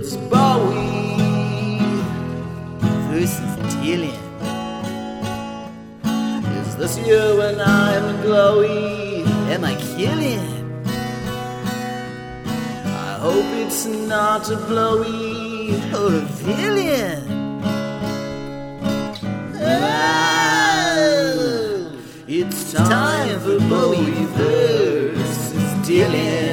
It's Bowie versus Dylan. Is this you when I'm glowy? Am I killing? I hope it's not a blowy or a villain. Oh, it's time for Bowie versus Dylan.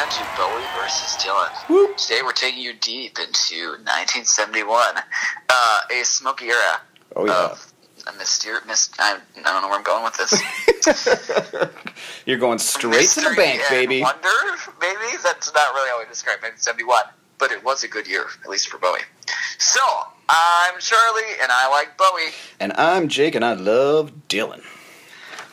Again to Bowie versus Dylan. Today we're taking you deep into 1971, uh, a smoky era Oh yeah. of a mysterious. Mis- I, I don't know where I'm going with this. You're going straight to the bank, baby. Wonder, maybe that's not really how we describe 1971, but it was a good year, at least for Bowie. So I'm Charlie, and I like Bowie. And I'm Jake, and I love Dylan.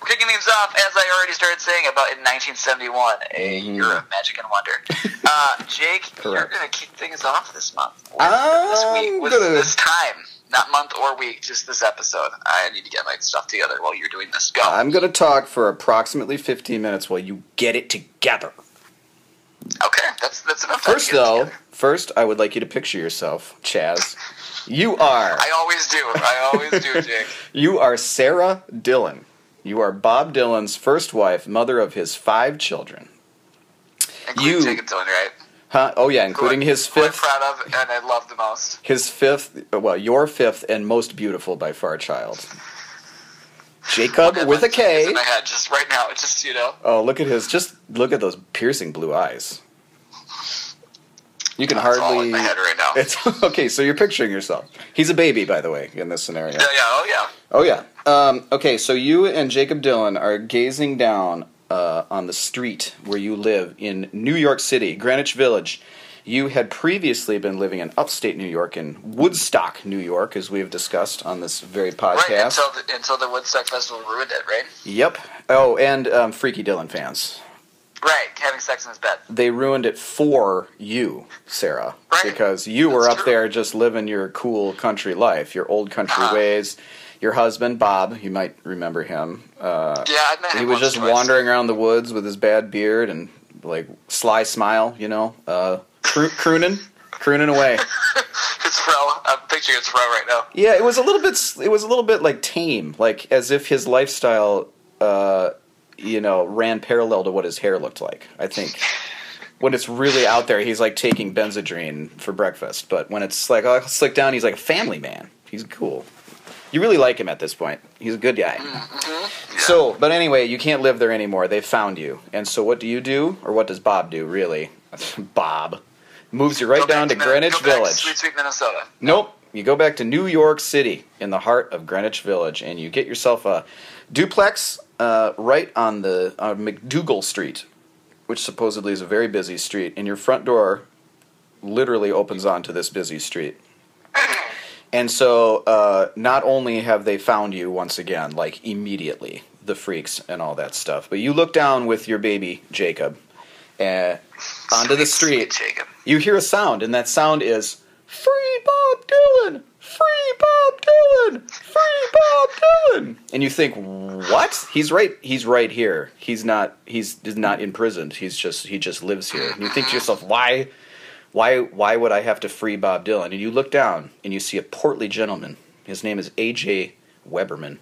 Kicking things off, as I already started saying, about in 1971, a Mhm. year of magic and wonder. Uh, Jake, you're going to kick things off this month. I'm this week, with gonna- this time. Not month or week, just this episode. I need to get my stuff together while you're doing this. Go. I'm going to talk for approximately 15 minutes while you get it together. okay, that's that's enough First, though, first, I would like you to picture yourself, Chaz. You are, I always do. I always do, Jake. you are Sarah Dylan. You are Bob Dylan's first wife, mother of his five children. Including You- Jakob Dylan, right? Huh? Oh yeah, including Who his who I'm proud of and I love the most. his fifth, well, your fifth and most beautiful by far child, Jakob with a K. In my head just right now. It's just you know. Oh, look at his! Just look at those piercing blue eyes. You can all hardly. my head right now. It's okay. So you're picturing yourself. He's a baby, by the way, in this scenario. Yeah, yeah, oh yeah. Oh yeah. Um, okay, so you and Jakob Dylan are gazing down uh, on the street where you live in New York City, Greenwich Village. You had previously been living in upstate New York, in Woodstock, New York, as we have discussed on this very Right podcast. until the, until the Woodstock Festival ruined it, right? yep. Oh, and um, Freaky Dylan fans. Right, having sex in his bed. they ruined it for you, Sarah, Right. because you were up true. there just living your cool country life, your old country Uh-huh. ways. Your husband, Bob, you might remember him. Uh, Yeah, I met him he was just twice. wandering around the woods with his bad beard and like sly smile, you know, uh, cro- crooning, crooning away. His fro. I'm picturing his fro right now. Yeah, it was a little bit. It was a little bit like tame, like as if his lifestyle, uh, you know, ran parallel to what his hair looked like. I think when it's really out there, he's like taking Benzedrine for breakfast. But when it's like oh, slick down, he's like a family man. He's cool. You really like him at this point. He's a good guy. Mm-hmm. So, but anyway, you can't live there anymore. They found you, and so what do you do, or what does Bob do? Really, Bob moves you right Go down to Min- Greenwich to Village. sweet, sweet Minnesota. Nope. You go back to New York City in the heart of Greenwich Village, and you get yourself a duplex uh, right on the uh, MacDougal Street, which supposedly is a very busy street. And your front door literally opens onto this busy street. And so, uh, not only have they found you once again, like immediately, the freaks and all that stuff, but you look down with your baby Jakob uh, onto the street you hear a sound, and that sound is Free Bob Dylan! Free Bob Dylan! Free Bob Dylan! And you think, what? He's right. He's right here. He's not. He's not imprisoned. He's just. He just lives here. And you think to yourself, why? Why? Why would I have to free Bob Dylan? And you look down, and you see a portly gentleman. His name is A.J. Weberman,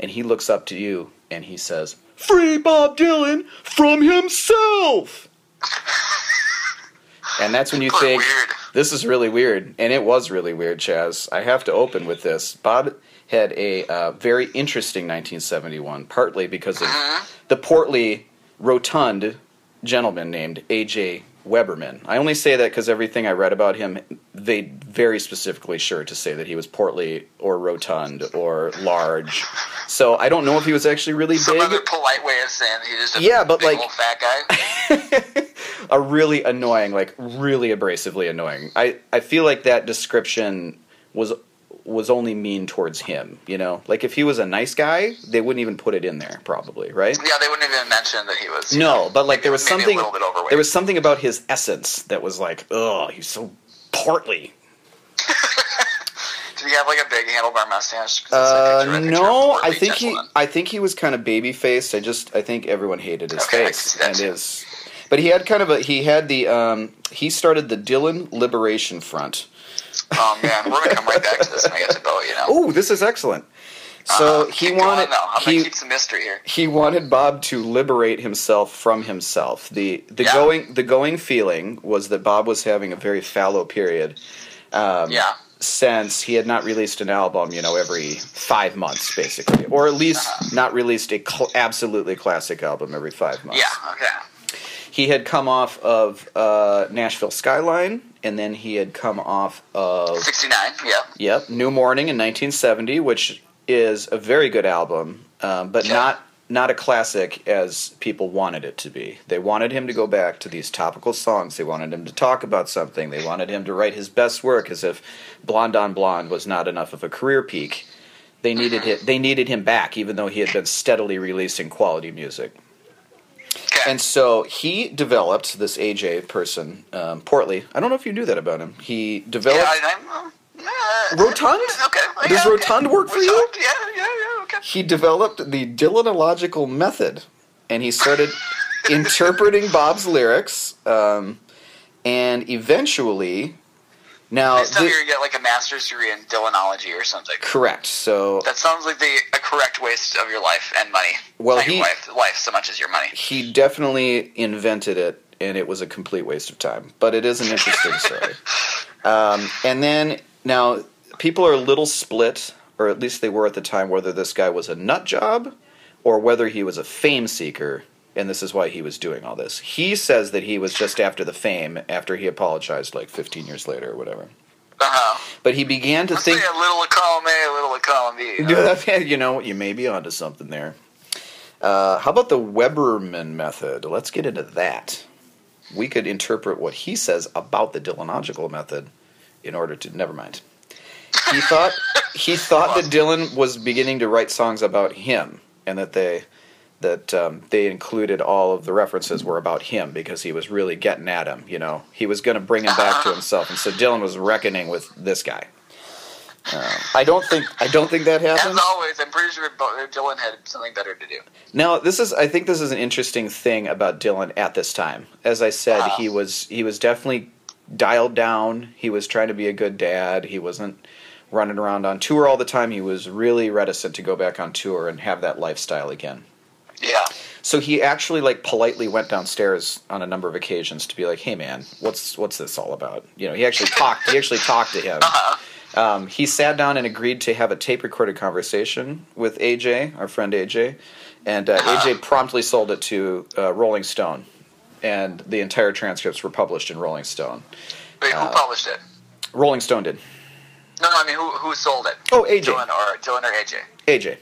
and he looks up to you, and he says, "Free Bob Dylan from himself." And that's when you think weird. This is really weird, and it was really weird, Chaz. I have to open with this. Bob had a uh, very interesting 1971, partly because of Uh-huh. the portly, rotund gentleman named A.J. Weberman. I only say that because everything I read about him, they very specifically sure to say that he was portly or rotund or large. So I don't know if he was actually really Some big. other polite way of saying he's just a Yeah, but big like- old fat guy. a really annoying, like really abrasively annoying. I, I feel like that description was was only mean towards him, you know? Like if he was a nice guy, they wouldn't even put it in there probably, right? Yeah, they wouldn't even mention that he was. No, know, but like maybe- there was something A little bit there was something about his essence that was like, oh, he's so portly." Did he have like a big handlebar mustache? Uh, like no, I think he. I think he was kind of baby faced. I just. I think everyone hated his Okay, face and too. his. But he had kind of a. He had the. Um, he started the Dylan Liberation Front. Oh man, we're gonna come right back to this when we get to. You know. Oh, this is excellent. So Uh, he wanted. he keep some mystery here. he wanted Bob to liberate himself from himself. The the Yeah. going the going feeling was that Bob was having a very fallow period. Um, Yeah. Since he had not released an album, you know, every five months, basically, or at least Uh-huh. not released a cl- absolutely classic album every five months. Yeah. Okay. He had come off of uh, Nashville Skyline, and then he had come off of Sixty nine. Yeah. Yep, New Morning in 1970, which is a very good album, um, but Yeah. not not a classic as people wanted it to be. They wanted him to go back to these topical songs. They wanted him to talk about something. They wanted him to write his best work, as if Blonde on Blonde was not enough of a career peak. They needed him, They needed him back, even though he had been steadily releasing quality music. Okay. And so he developed this AJ person, um, Portly. I don't know if you knew that about him. He developed. yeah, I, I'm, uh, Rotund? Okay. Does yeah, okay. Rotund work for you? Yeah, yeah, yeah. Okay. he developed the Dylanological method, and he started interpreting Bob's lyrics, um, and eventually, now time thi- you're get like a master's degree in Dylanology or something. correct. So That sounds like the a correct waste of your life and money. Well, Not he- your life, life so much as your money. he definitely invented it, and it was a complete waste of time. But it is an interesting story. Um, and then now people are a little split, or at least they were at the time, whether this guy was a nut job or whether he was a fame seeker. And this is why he was doing all this. He says that he was just after the fame, after he apologized like 15 years later or whatever. Uh-huh. But he began to Let's think. say a little of column A, a little of column B. you know? you know, you may be onto something there. Uh, how about the Weberman method? Let's get into that. We could interpret what he says about the Dylanological method in order to. Never mind. He thought he thought that Dylan was beginning to write songs about him, and that they that um, they included all of the references were about him because he was really getting at him. You know, he was going to bring him back to himself, and so Dylan was reckoning with this guy. Uh, I don't think I don't think that happened. As always, I'm pretty sure Dylan had something better to do. Now, this is I think this is an interesting thing about Dylan at this time. As I said, Wow. he was he was definitely dialed down. He was trying to be a good dad. He wasn't running around on tour all the time. He was really reticent to go back on tour and have that lifestyle again. Yeah. So he actually like politely went downstairs on a number of occasions to be like, "Hey man, what's what's this all about?" You know, he actually talked. He actually talked to him. Uh-huh. Um, he sat down and agreed to have a tape recorded conversation with AJ, our friend AJ, and uh, AJ promptly sold it to uh, Rolling Stone, and the entire transcripts were published in Rolling Stone. Wait, who Uh, published it? Rolling Stone did. No, no, I mean, who, who sold it? Oh, AJ, Dylan or, Dylan or AJ? AJ,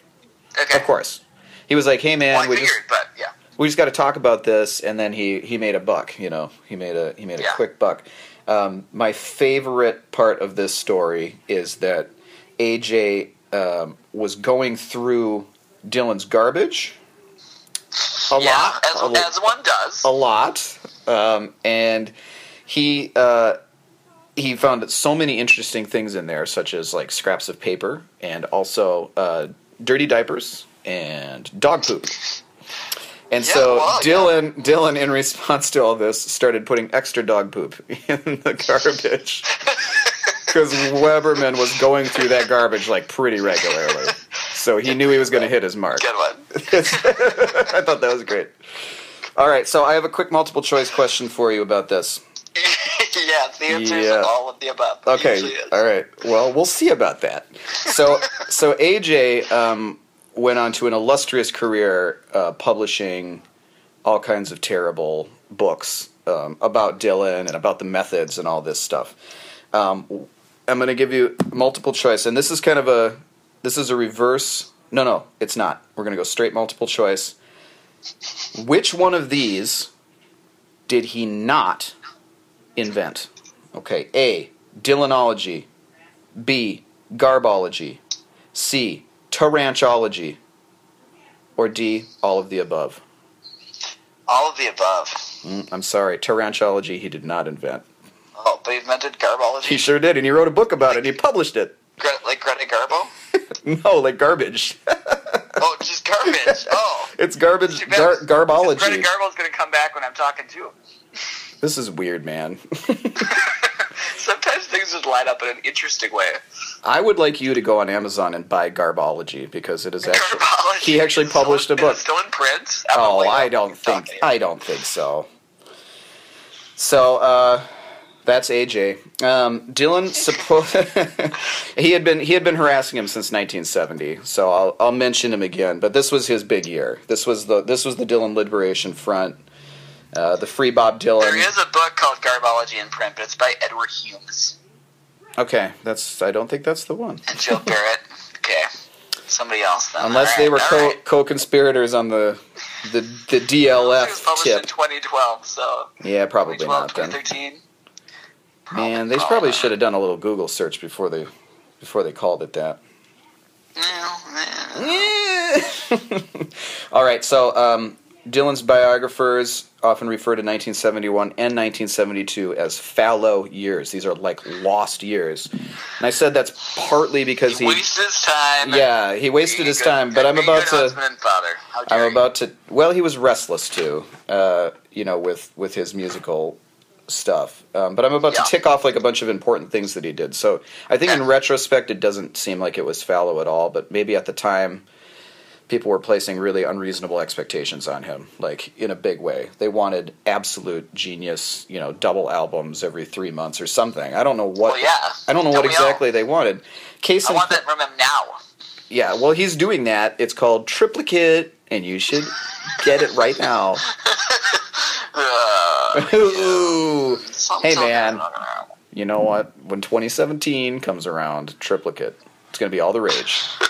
Okay. of course. He was like, "Hey man, Well, we figured, just but yeah. we just got to talk about this," and then he he made a buck. You know, he made a he made a Yeah. quick buck. Um, my favorite part of this story is that AJ um, was going through Dylan's garbage a yeah, lot, as, a, as one does. a lot, um, and he uh, he found so many interesting things in there, such as like scraps of paper and also uh, dirty diapers and dog poop. And Yeah, so well, Dylan, Dylan, in response to all this, started putting extra dog poop in the garbage because Weberman was going through that garbage like pretty regularly. So he knew he was going to hit his mark. Good one. I thought that was great. All right, so I have a quick multiple choice question for you about this. yeah, the answer is Yeah. all of the above. Okay, all right. Well, we'll see about that. So, so AJ um, went on to an illustrious career uh, publishing all kinds of terrible books um, about Dylan and about the methods and all this stuff. Um, I'm going to give you multiple choice, and this is kind of a this is a reverse. No, no, it's not. We're going to go straight multiple choice. Which one of these did he not invent? Okay, A. Dylanology. B. Garbology. C. Taranchology. Or D. All of the above. All of the above. Mm, I'm sorry, Taranchology he did not invent. Oh, but he invented garbology? He sure did, and he wrote a book about it, and he published it. Like garbo? no, like garbage. Oh, just garbage. Oh. it's garbage gar- Greta garbology. Garbo's gonna come back when I'm talking to him. This is weird, man. Sometimes things just line up in an interesting way. I would like you to go on Amazon and buy Garbology because it is actually Garbology he actually is still- published a is it book. Still in print? Oh, I don't think. I don't think so. So uh, that's AJ. Um, Dylan suppo- he had been he had been harassing him since 1970. So I'll I'll mention him again. But this was his big year. This was the this was the Dylan Liberation Front. Uh, the Free Bob Dylan. There is a book called Garbology in print, but it's by Edward Humes Okay, that's I don't think that's the one. and Joe Barrett. Okay, somebody else then. Unless All they were co right. co-conspirators on the the the It was DLF published in 2012, so Yeah, probably 2012, not then. 2013. Man, they probably should have done a little Google search before they before they called it that. All right, so um, Dylan's biographers often refer to 1971 and 1972 as fallow years. These are like lost years, and I said that's partly because He he, wasted his time. yeah, he wasted his a time. But I'm about to. I'm about to. Well, he was restless too. Uh, you know, with with his musical stuff. Um, but I'm about Yeah. to tick off like a bunch of important things that he did. So I think in retrospect, it doesn't seem like it was fallow at all. But maybe at the time, people were placing really unreasonable expectations on him, like in a big way. They wanted absolute genius, you know, double albums every three months or something. I don't know what. Well, yeah. I don't know what we all? exactly they wanted. Case I want that from him now. yeah, well, he's doing that. It's called Triplicate, and you should get it right now. Uh, Ooh. Hey, man. You know what? When 2017 comes around, Triplicate, it's going to be all the rage.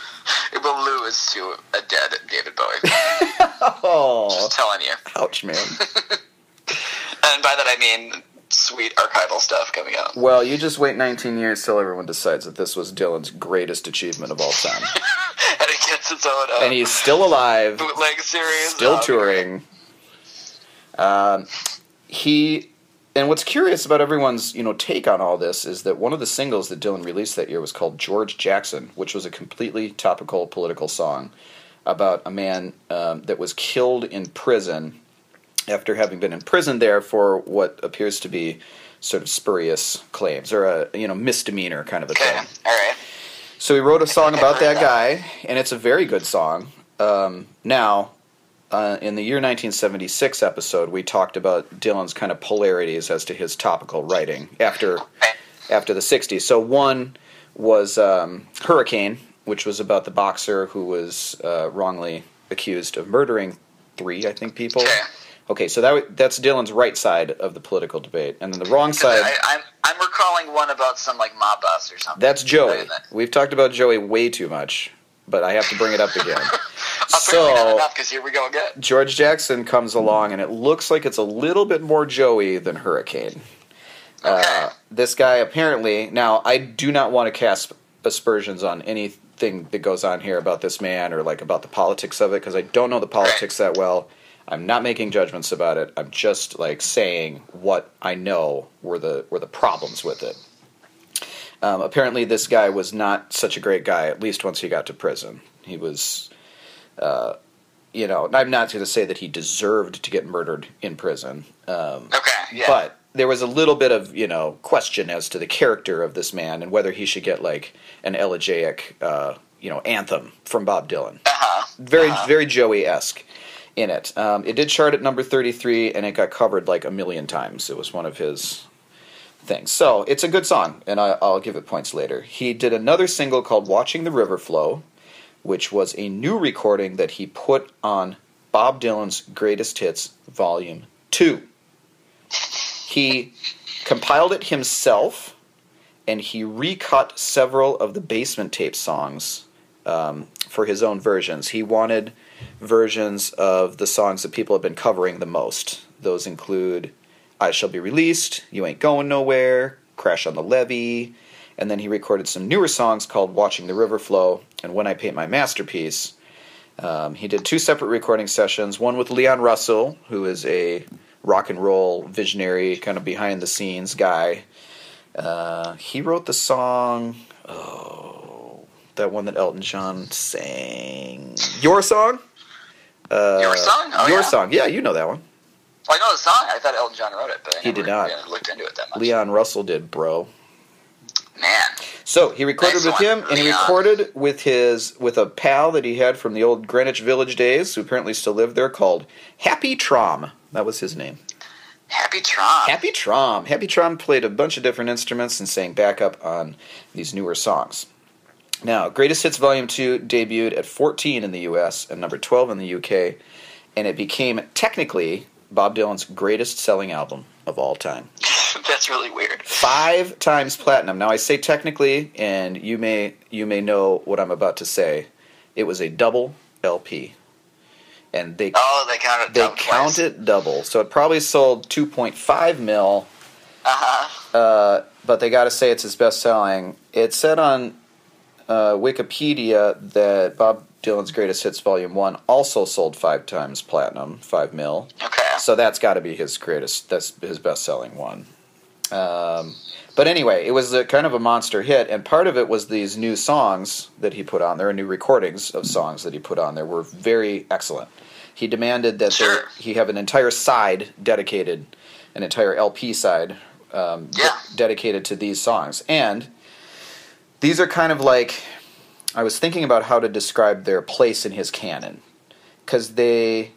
It will lose to a dead David Bowie. Oh, Just telling you. ouch, man. And by that I mean sweet archival stuff coming out. Well, you just wait 19 years till everyone decides that this was Dylan's greatest achievement of all time. and it gets its own uh, And he's still alive, bootleg series. still Um, touring. Um, he and what's curious about everyone's you know take on all this is that one of the singles that Dylan released that year was called George Jackson, which was a completely topical political song about a man um, that was killed in prison after having been imprisoned there for what appears to be sort of spurious claims or a you know misdemeanor kind of a thing. all right. So he wrote a song about that that. guy, and it's a very good song. Um, now, uh, in the year 1976 episode, we talked about Dylan's kind of polarities as to his topical writing after after the 60s. So one was um, Hurricane, which was about the boxer who was uh, wrongly accused of murdering three, I think, people. Okay. So that that's Dylan's right side of the political debate, and then the wrong side. I, I'm I'm recalling one about some like mob boss or something. That's Joey. We've talked about Joey way too much, but I have to bring it up again. So because here we go again. George Jackson comes along, and it looks like it's a little bit more Joey than Hurricane. Uh, this guy apparently. Now, I do not want to cast aspersions on anything that goes on here about this man or like about the politics of it because I don't know the politics that well. I'm not making judgments about it. I'm just like saying what I know were the were the problems with it. Um, apparently, this guy was not such a great guy. At least once he got to prison, he was, uh, you know. I'm not going to say that he deserved to get murdered in prison, um, Okay, yeah. but there was a little bit of you know question as to the character of this man and whether he should get like an elegiac, uh, you know, anthem from Bob Dylan uh-huh. very Uh-huh. very Joey esque in it. Um, it did chart at number thirty three, and it got covered like a million times. It was one of his things. So it's a good song, and I, I'll give it points later. He did another single called "Watching the River Flow," which was a new recording that he put on Bob Dylan's Greatest Hits Volume Two. He compiled it himself, and he recut several of the basement tape songs um, for his own versions. He wanted versions of the songs that people have been covering the most. Those include I Shall Be Released, You Ain't Going Nowhere, Crash on the Levee, and then he recorded some newer songs called Watching the River Flow and When I Paint My Masterpiece. Um, he did two separate recording sessions, one with Leon Russell, who is a rock and roll visionary, kind of behind the scenes guy. Uh, he wrote the song, oh, That one that Elton John sang. Your song? Uh, Your Song? Oh, your yeah. song. Yeah, you know that one. Well, I know the song. I thought Elton John wrote it, but I He never did not. looked into it that much. Leon Russell did, bro. Man, So he recorded Nice with one, him, and he recorded with his with a pal that he had from the old Greenwich Village days, who apparently still lived there, called Happy Traum. That was his name. Happy Traum. Happy Traum. Happy Traum played a bunch of different instruments and sang backup on these newer songs. Now, Greatest Hits Volume 2 debuted at 14 in the US and number 12 in the UK, and it became technically Bob Dylan's greatest selling album of all time. That's really weird. Five times platinum. Now I say technically, and you may you may know what I'm about to say. It was a double LP. And they Oh, they counted. they count it double. So it probably sold 2.5 mil Uh huh. uh, but they got to say it's his best selling. It said on uh, Wikipedia that Bob Dylan's Greatest Hits Volume 1 also sold five times platinum, five mil. Okay. So that's got to be his greatest, that's his best selling one. Um, but anyway, it was a kind of a monster hit, and part of it was these new songs that he put on there, new recordings of songs that he put on there were very excellent. He demanded that there, he have an entire side dedicated, an entire LP side um, de- dedicated to these songs, and these are kind of like I was thinking about how to describe their place in his canon. Because they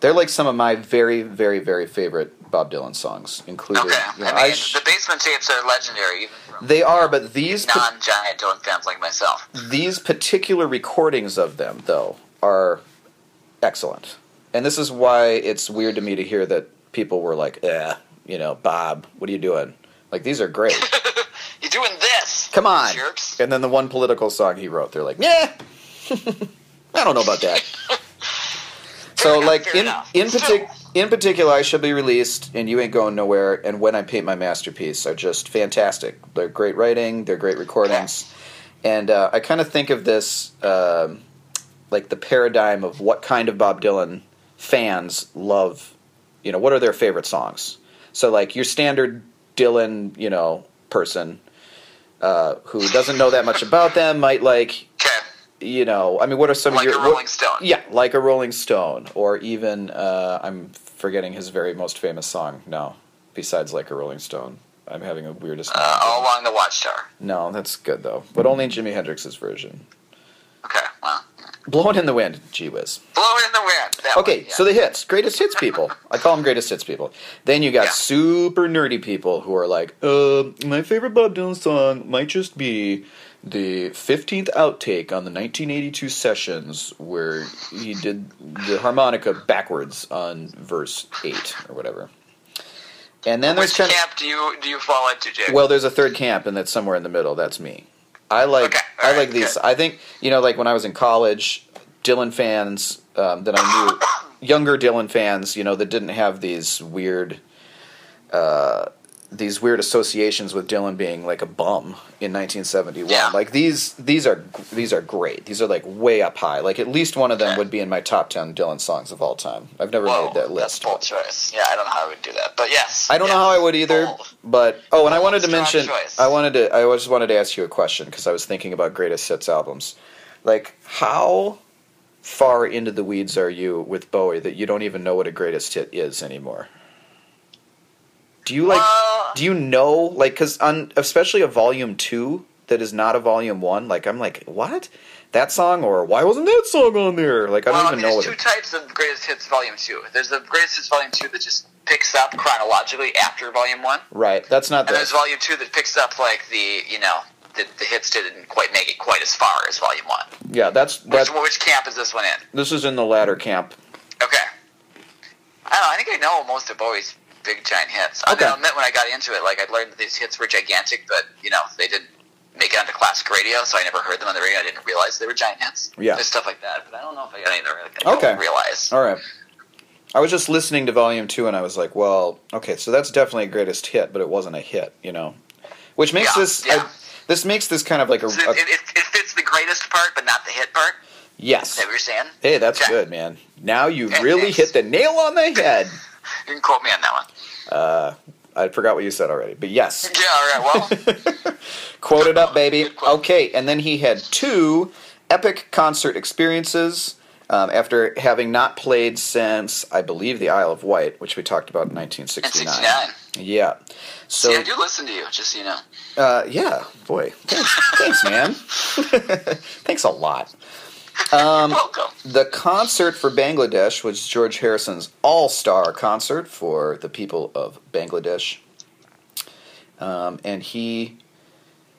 they're like some of my very very very favorite Bob Dylan songs, including Okay. you know, I mean, sh- the basement tapes are legendary, even from they are, but these non-giant Dylan fans like myself. these particular recordings of them though are excellent, and this is why it's weird to me to hear that people were like, "Eh, you know, Bob, what are you doing?" Like these are great. You're doing this. Come on. jerks. And then the one political song he wrote, they're like, yeah, I don't know about that. so, like in in partic- in particular, I shall be released, and you ain't going nowhere. And when I paint my masterpiece, are just fantastic. They're great writing, they're great recordings, and uh, I kind of think of this um, like the paradigm of what kind of Bob Dylan fans love. You know, what are their favorite songs? So, like your standard Dylan, you know, person uh, who doesn't know that much about them might like. You know, I mean, what are some Like of your a Rolling what- Stone. Yeah, like a Rolling Stone, or even uh, I'm forgetting his very most famous song now. Besides, like a Rolling Stone, I'm having a weirdest. Uh, all along the Watchtower. no, that's good though, but only Jimi Hendrix's version. Okay. Well, "Blowing in the Wind," gee whiz. blowing in the wind. Okay, one, yeah. so the hits, greatest hits people. I call them greatest hits people. Then you got Yeah. super nerdy people who are like, uh, my favorite Bob Dylan song might just be the 15th outtake on the 1982 sessions where he did the harmonica backwards on verse 8 or whatever. And then there's Which kind camp do you do you fall into, Jake? well, there's a third camp, and that's somewhere in the middle. That's me. I like Okay, I alright, like these. good. I think you know, like when I was in college, Dylan fans um, that I knew, younger Dylan fans, you know, that didn't have these weird, uh, these weird associations with Dylan being like a bum in 1971. Yeah. Like these, these are these are great. These are like way up high. Like at least one of them would be in my top 10 Dylan songs of all time. I've never Whoa, made that list. that's bold choice. Yeah, I don't know how I would do that, but yes. I don't know how I would either, bold. but oh, and I wanted to mention, choice. I wanted to, I just wanted to ask you a question because I was thinking about greatest hits albums. Like, how far into the weeds are you with Bowie that you don't even know what a greatest hit is anymore? Do you like? Well- do you know like because on especially a volume two that is not a volume one? Like I'm like what that song or why wasn't that song on there? Like I don't well, even I mean, know there's two It, types of greatest hits volume two. There's the greatest hits volume two that just picks up chronologically after volume one, right, that's not and there's volume two that picks up like the you know the, the hits didn't quite make it quite as far as volume one. Yeah, that's Which, which camp is this one in? This is in the latter camp. Okay. I don't know. I think I know most of Bowie's big giant hits. I Okay. mean, I'll admit when I got into it, like I learned that these hits were gigantic, but you know they didn't make it onto classic radio, so I never heard them on the radio. I didn't realize they were giant hits. Yeah. There's stuff like that, but I don't know if I got any that I Okay. realize. All right. I was just listening to Volume Two, and I was like, "Well, okay, so that's definitely a greatest hit, but it wasn't a hit, you know." Which makes Yeah, this yeah. I, this makes this kind of like a, So a it, it, it fits the greatest part, but not the hit part. Is yes. that what you're saying? Hey, that's Okay. good, man. Now you really hit the nail on the head. You can quote me on that one. Uh, I forgot what you said already, but yes. Yeah, all right. Well, Quote it up, baby. Okay, and then he had two epic concert experiences um, after having not played since, I believe, the Isle of Wight, which we talked about in in 1969. 69. Yeah. So, See, I do listen to you, just so you know. uh, yeah, boy. Thanks, thanks man. thanks a lot. Um, Welcome. The concert for Bangladesh was George Harrison's all star concert for the people of Bangladesh. Um, and he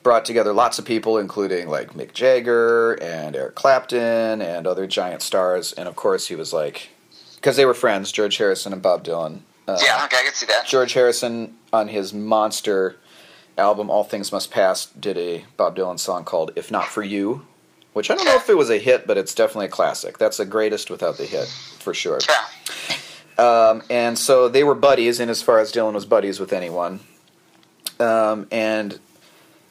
brought together lots of people, including like Mick Jagger and Eric Clapton and other giant stars. And of course, he was like, because they were friends, George Harrison and Bob Dylan. Uh, Yeah, okay, I can see that. George Harrison on his monster album All Things Must Pass did a Bob Dylan song called If Not For You, which I don't know if it was a hit, but it's definitely a classic. That's the greatest without the hit, for sure. Um, and so they were buddies, and as far as Dylan was buddies with anyone. Um, and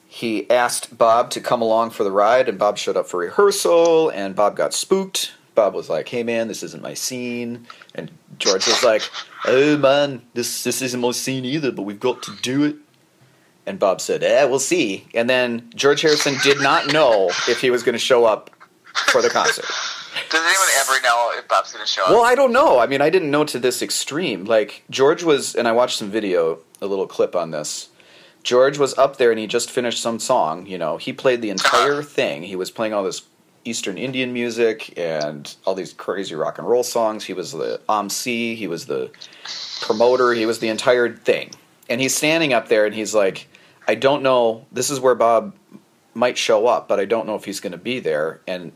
he asked Bob to come along for the ride, and Bob showed up for rehearsal, and Bob got spooked. Bob was like, "Hey man, this isn't my scene," and George was like, "Oh man, this this isn't my scene either, but we've got to do it." And Bob said, "Eh, we'll see." And then George Harrison did not know if he was going to show up for the concert. Does anyone ever know if Bob's going to show up? Well, I don't know. I mean, I didn't know to this extreme. Like George was, and I watched some video, a little clip on this. George was up there and he just finished some song. You know, he played the entire thing. He was playing all this Eastern Indian music and all these crazy rock and roll songs. He was the MC. He was the promoter. He was the entire thing. And he's standing up there and he's like, I don't know. This is where Bob might show up, but I don't know if he's going to be there. And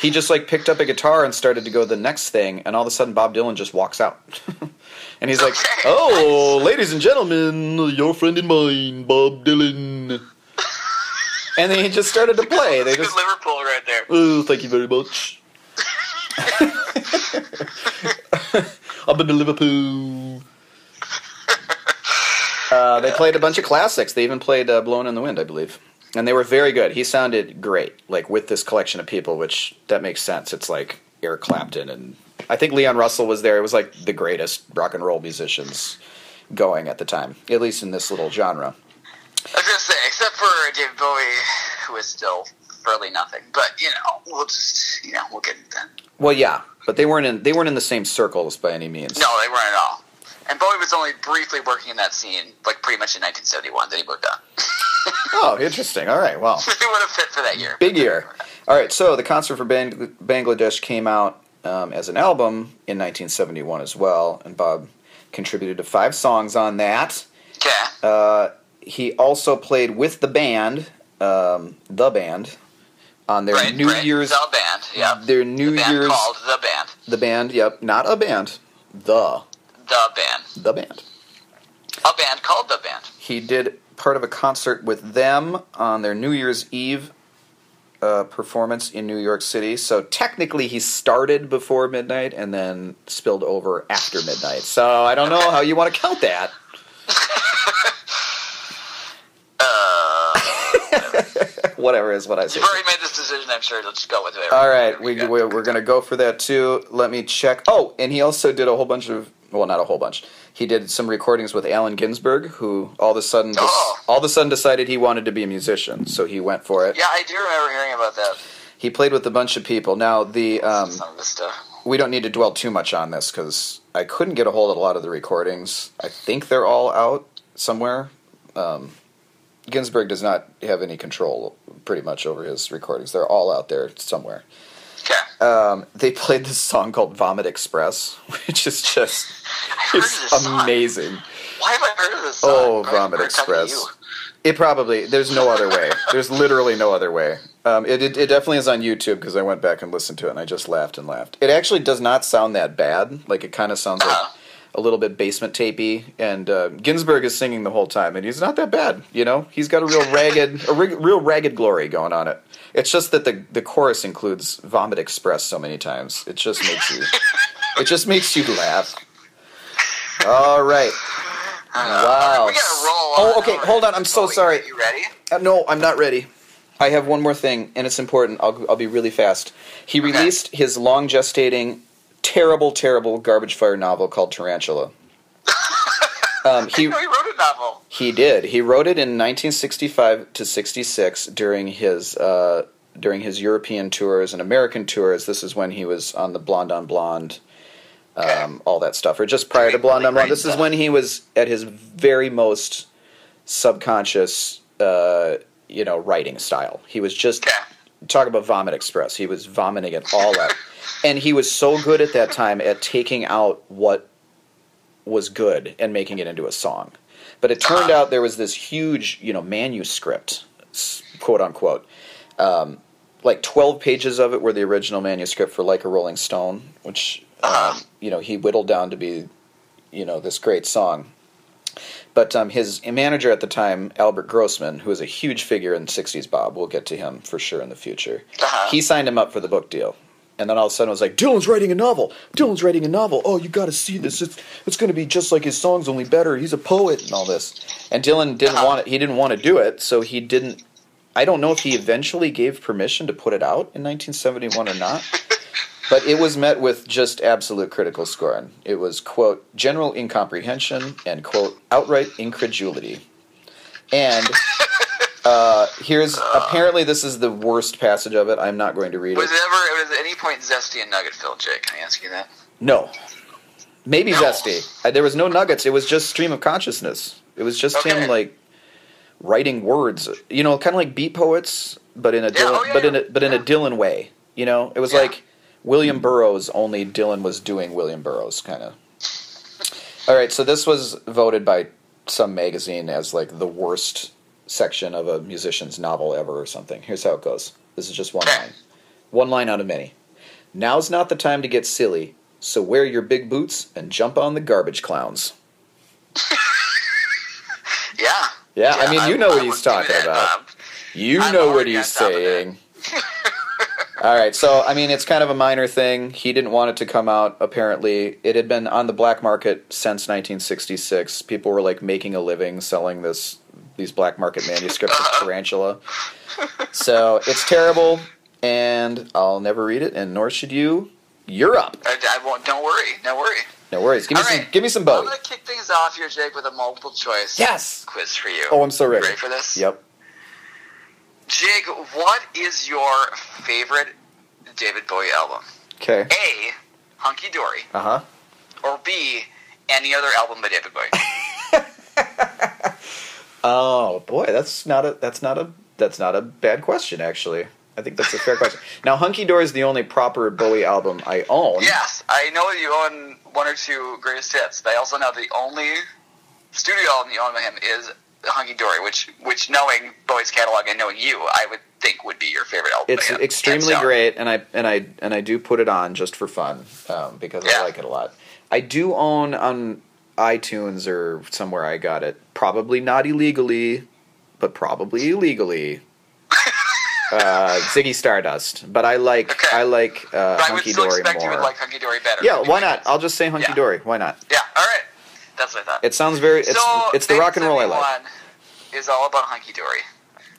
he just like picked up a guitar and started to go to the next thing, and all of a sudden Bob Dylan just walks out. and he's like, "Oh, ladies and gentlemen, your friend and mine, Bob Dylan." and then he just started to play. They just, Liverpool right there. oh, thank you very much. I've been to Liverpool. Uh, they played a bunch of classics. They even played uh, "Blowing in the Wind," I believe, and they were very good. He sounded great, like with this collection of people, which that makes sense. It's like Eric Clapton, and I think Leon Russell was there. It was like the greatest rock and roll musicians going at the time, at least in this little genre. I was going to say, except for David Bowie, who is still fairly nothing. But, you know, we'll just, you know, we'll get into that. Well, yeah, but they weren't in they weren't in the same circles by any means. No, they weren't at all. And Bowie was only briefly working in that scene, like pretty much in 1971. Then he moved on. Oh, interesting. All right. Well. he would have fit for that year. Big year. All right, so the concert for Bang- Bangladesh came out um, as an album in 1971 as well, and Bob contributed to five songs on that. Okay. Uh, he also played with the band, um, the band, on their right, New right. Year's. The band, yeah. Their New the band Year's. called The Band. The band, yep, not a band, the The Band. the band. A band called The Band. He did part of a concert with them on their New Year's Eve uh, performance in New York City. So technically, he started before midnight and then spilled over after midnight. So I don't know how you want to count that. Uh, Whatever is what I say. you've already made this decision, I'm sure. Let's just go with it. All right, we, we, we're going to go for that too. Let me check. Oh, and he also did a whole bunch of, well, not a whole bunch. He did some recordings with Allen Ginsberg, who all of a sudden, just, Oh. all of a sudden decided he wanted to be a musician, so he went for it. Yeah, I do remember hearing about that. He played with a bunch of people. Now the um, Some of this stuff. we don't need to dwell too much on this because I couldn't get a hold of a lot of the recordings. I think they're all out somewhere. Um, Ginsberg does not have any control pretty much over his recordings. They're all out there somewhere. Um, they played this song called Vomit Express, which is just I it's this song. amazing. Why have I heard of this song? Oh, Why- Vomit we're talking to Express. It probably there's no other way. There's literally no other way. Um, it, it it definitely is on YouTube because I went back and listened to it and I just laughed and laughed. It actually does not sound that bad. Like it kind of sounds like Uh-huh. A little bit basement tapey. And uh, Ginsberg is singing the whole time and he's not that bad. You know, he's got a real ragged a rig, real ragged glory going on it. It's just that the the chorus includes Vomit Express so many times. It just makes you it just makes you laugh. All right. Wow. We gotta roll Oh, okay, hold on, I'm so Oh, sorry. You ready? Uh, no, I'm not ready. I have one more thing, and it's important. I'll, I'll be really fast. He Okay. released his long gestating, terrible, terrible garbage fire novel called Tarantula. Um, he, he wrote a novel. he did. He wrote it in 1965 to 66 during his uh, during his European tours and American tours. This is when he was on the Blonde on Blonde, um, all that stuff, or just prior to Really Blonde on Blonde. This is when he was at his very most subconscious, uh, you know, writing style. He was just talk about vomit express. He was vomiting it all out, and he was so good at that time at taking out what was good and making it into a song. But it turned out there was this huge, you know, manuscript, quote unquote. Um, like 12 pages of it were the original manuscript for Like a Rolling Stone, which, um, you know, he whittled down to be, you know, this great song. But um, his manager at the time, Albert Grossman, who was a huge figure in 60s Bob, we'll get to him for sure in the future, Uh-huh. he signed him up for the book deal. And then all of a sudden it was like, Dylan's writing a novel. Dylan's writing a novel. Oh, you got to see this. It's, it's going to be just like his songs, only better. He's a poet and all this. And Dylan didn't Uh-huh. want it. He didn't want to do it, so he didn't. I don't know if he eventually gave permission to put it out in 1971 or not. But it was met with just absolute critical scorn. It was, quote, general incomprehension and, quote, outright incredulity. And uh, here's apparently this is the worst passage of it. I'm not going to read it. Was it. it ever, was at any point zesty and nugget filled, Jake? Can I ask you that? No. Maybe No. Zesty. Uh, There was no nuggets. It was just stream of consciousness. It was just Okay. him like writing words. You know, kind of like beat poets, but in a Yeah, Dylan, oh, yeah, but in a yeah. but in a Dylan way. You know, it was Yeah. like William Burroughs. Only Dylan was doing William Burroughs, kind of. All right, so this was voted by some magazine as like the worst section of a musician's novel ever or something. Here's how it goes. This is just one line. One line out of many. Now's not the time to get silly, so wear your big boots and jump on the garbage clowns. Yeah. Yeah, I mean, you know what he's talking that, about. Bob. You I'm know what he's on top of that. saying. All right, so I mean, it's kind of a minor thing. He didn't want it to come out. Apparently, it had been on the black market since 1966. People were like making a living selling this these black market manuscripts of Tarantula. So it's terrible, and I'll never read it, and nor should you. You're up. I, I won't. Don't worry. No worry. No worries. Give me All some. right. Give me some I'm going to kick things off here, Jake, with a multiple choice Yes. quiz for you. Oh, I'm so ready. Ready for this? Yep. Jake, what is your favorite David Bowie album? Okay. A. Hunky Dory, Uh huh. or B. Any other album by David Bowie? Oh boy, that's not a that's not a that's not a bad question actually. I think that's a fair question. Now, Hunky Dory is the only proper Bowie album I own. yes, I know you own one or two greatest hits, but I also know the only studio album you own by him is Hunky Dory, which, which knowing Bowie's catalog and knowing you, I would think would be your favorite album. It's extremely great, and I and I and I do put it on just for fun um, because I like it a lot. I do own on iTunes or somewhere I got it. Probably not illegally, but probably illegally. uh, Ziggy Stardust, but I like Okay. I like uh, But I would Hunky still Dory expect more. you would like Hunky Dory better. yeah, why not? I'll just say Hunky Yeah. Dory. Why not? Yeah, all right. That's what I thought. It sounds very. It's so, it's the rock and roll I like. Is all about hunky dory,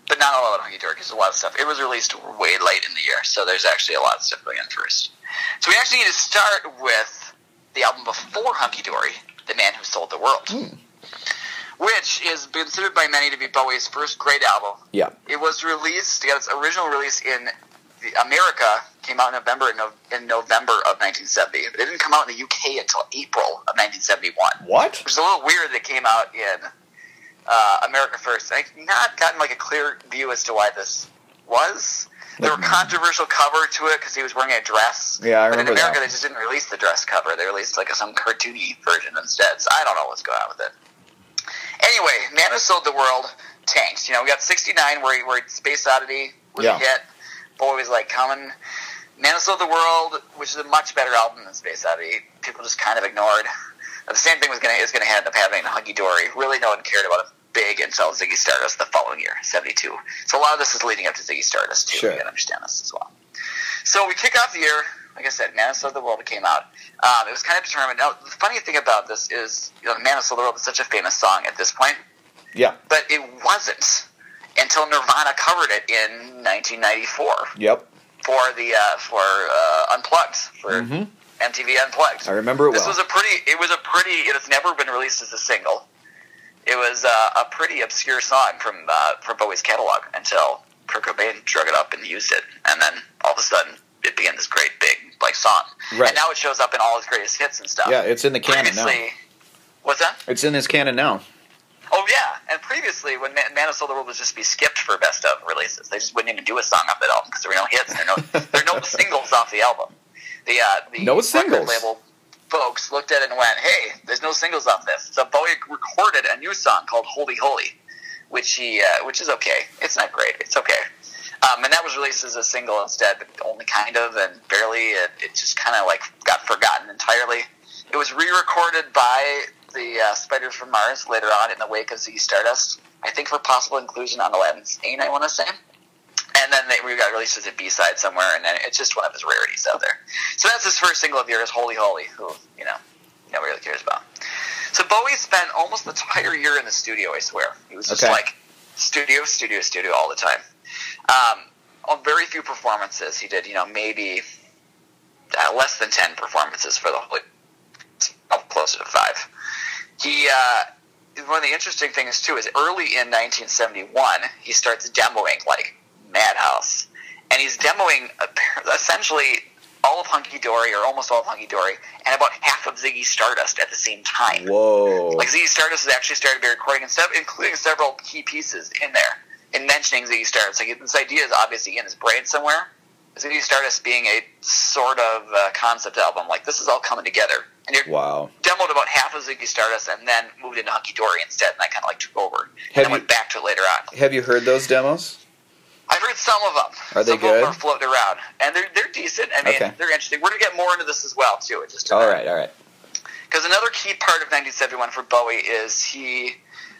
but not all about hunky dory because a lot of stuff. It was released way late in the year, so there's actually a lot of stuff going on first. So we actually need to start with the album before Hunky Dory, "The Man Who Sold the World," Hmm. which is considered by many to be Bowie's first great album. Yeah. It was released, it got its original release in the America, came out in November in, in November of 1970. But it didn't come out in the UK until April of 1971 What? which is a little weird that it came out in uh, America first. I've not gotten like a clear view as to why this was. There were controversial cover to it because he was wearing a dress. Yeah, I but in America, that. they just didn't release the dress cover. They released like a, some cartoony version instead. So I don't know what's going on with it. Anyway, Man Who Sold the World tanks. You know, we got 69 where, he, where Space Oddity was Yeah. a hit. Boy was like coming. Man Who Sold the World, which is a much better album than Space Oddity, people just kind of ignored. The same thing was gonna is gonna end up happening in Hunky Dory. Really, no one cared about it big until Ziggy Stardust the following year, '72. So a lot of this is leading up to Ziggy Stardust too. Sure. You gotta understand this as well. So we kick off the year. Like I said, Man Sold the World came out. Um, it was kind of determined. Now, the funny thing about this is, you know, Man Sold the World is such a famous song at this point, Yeah. but it wasn't until Nirvana covered it in 1994 Yep. for the uh, for uh, Unplugged for Mhm. MTV Unplugged. I remember it This well. was a pretty. It was a pretty. It has never been released as a single. It was uh, a pretty obscure song from uh, from Bowie's catalog until Kurt Cobain drug it up and used it, and then all of a sudden it became this great big like song. Right. And now it shows up in all his greatest hits and stuff. Yeah, it's in the canon now. What's that? It's in his canon now. Oh yeah, and previously when Man, Man Who Sold the World was just be skipped for best of releases, they just wouldn't even do a song off that album because there were no hits. There are no there are no singles off the album. The uh, the No singles. label folks looked at it and went, "Hey, there's no singles off this." So Bowie recorded a new song called "Holy Holy," which he uh, which is okay. It's not great. It's okay. Um, and that was released as a single instead, but only kind of and barely. It, it just kind of like got forgotten entirely. It was re-recorded by the uh, Spiders from Mars later on in the wake of Ziggy Stardust. I think for possible inclusion on Aladdin Sane, I want to say. And then they we got released as a B side somewhere, and then it's just one of his rarities out there. So that's his first single of yours, Holy Holy, who you know nobody really cares about. So Bowie spent almost the entire year in the studio. I swear, he was just Okay. like studio, studio, studio all the time. Um, on very few performances, he did you know maybe uh, less than ten performances for the whole, up closer to five. He uh, one of the interesting things too is early in 1971 he starts demoing like Madhouse, and he's demoing essentially all of Hunky Dory or almost all of Hunky Dory and about half of Ziggy Stardust at the same time. Whoa. Like Ziggy Stardust has actually started to be recording, and stuff, including several key pieces in there, in mentioning Ziggy Stardust. Like this idea is obviously in his brain somewhere. Ziggy Stardust being a sort of uh, concept album, like this is all coming together, and you're Wow. demoed about half of Ziggy Stardust, and then moved into Hunky Dory instead, and I kind of like took over, and Have then you- went back to it later on. Have you heard those demos? I've heard some of them. Are they some Of good? them are floating around, and they're they're decent. I mean, Okay. they're interesting. We're gonna get more into this as well too. in Just All right, all right. Because another key part of 1971 for Bowie is he,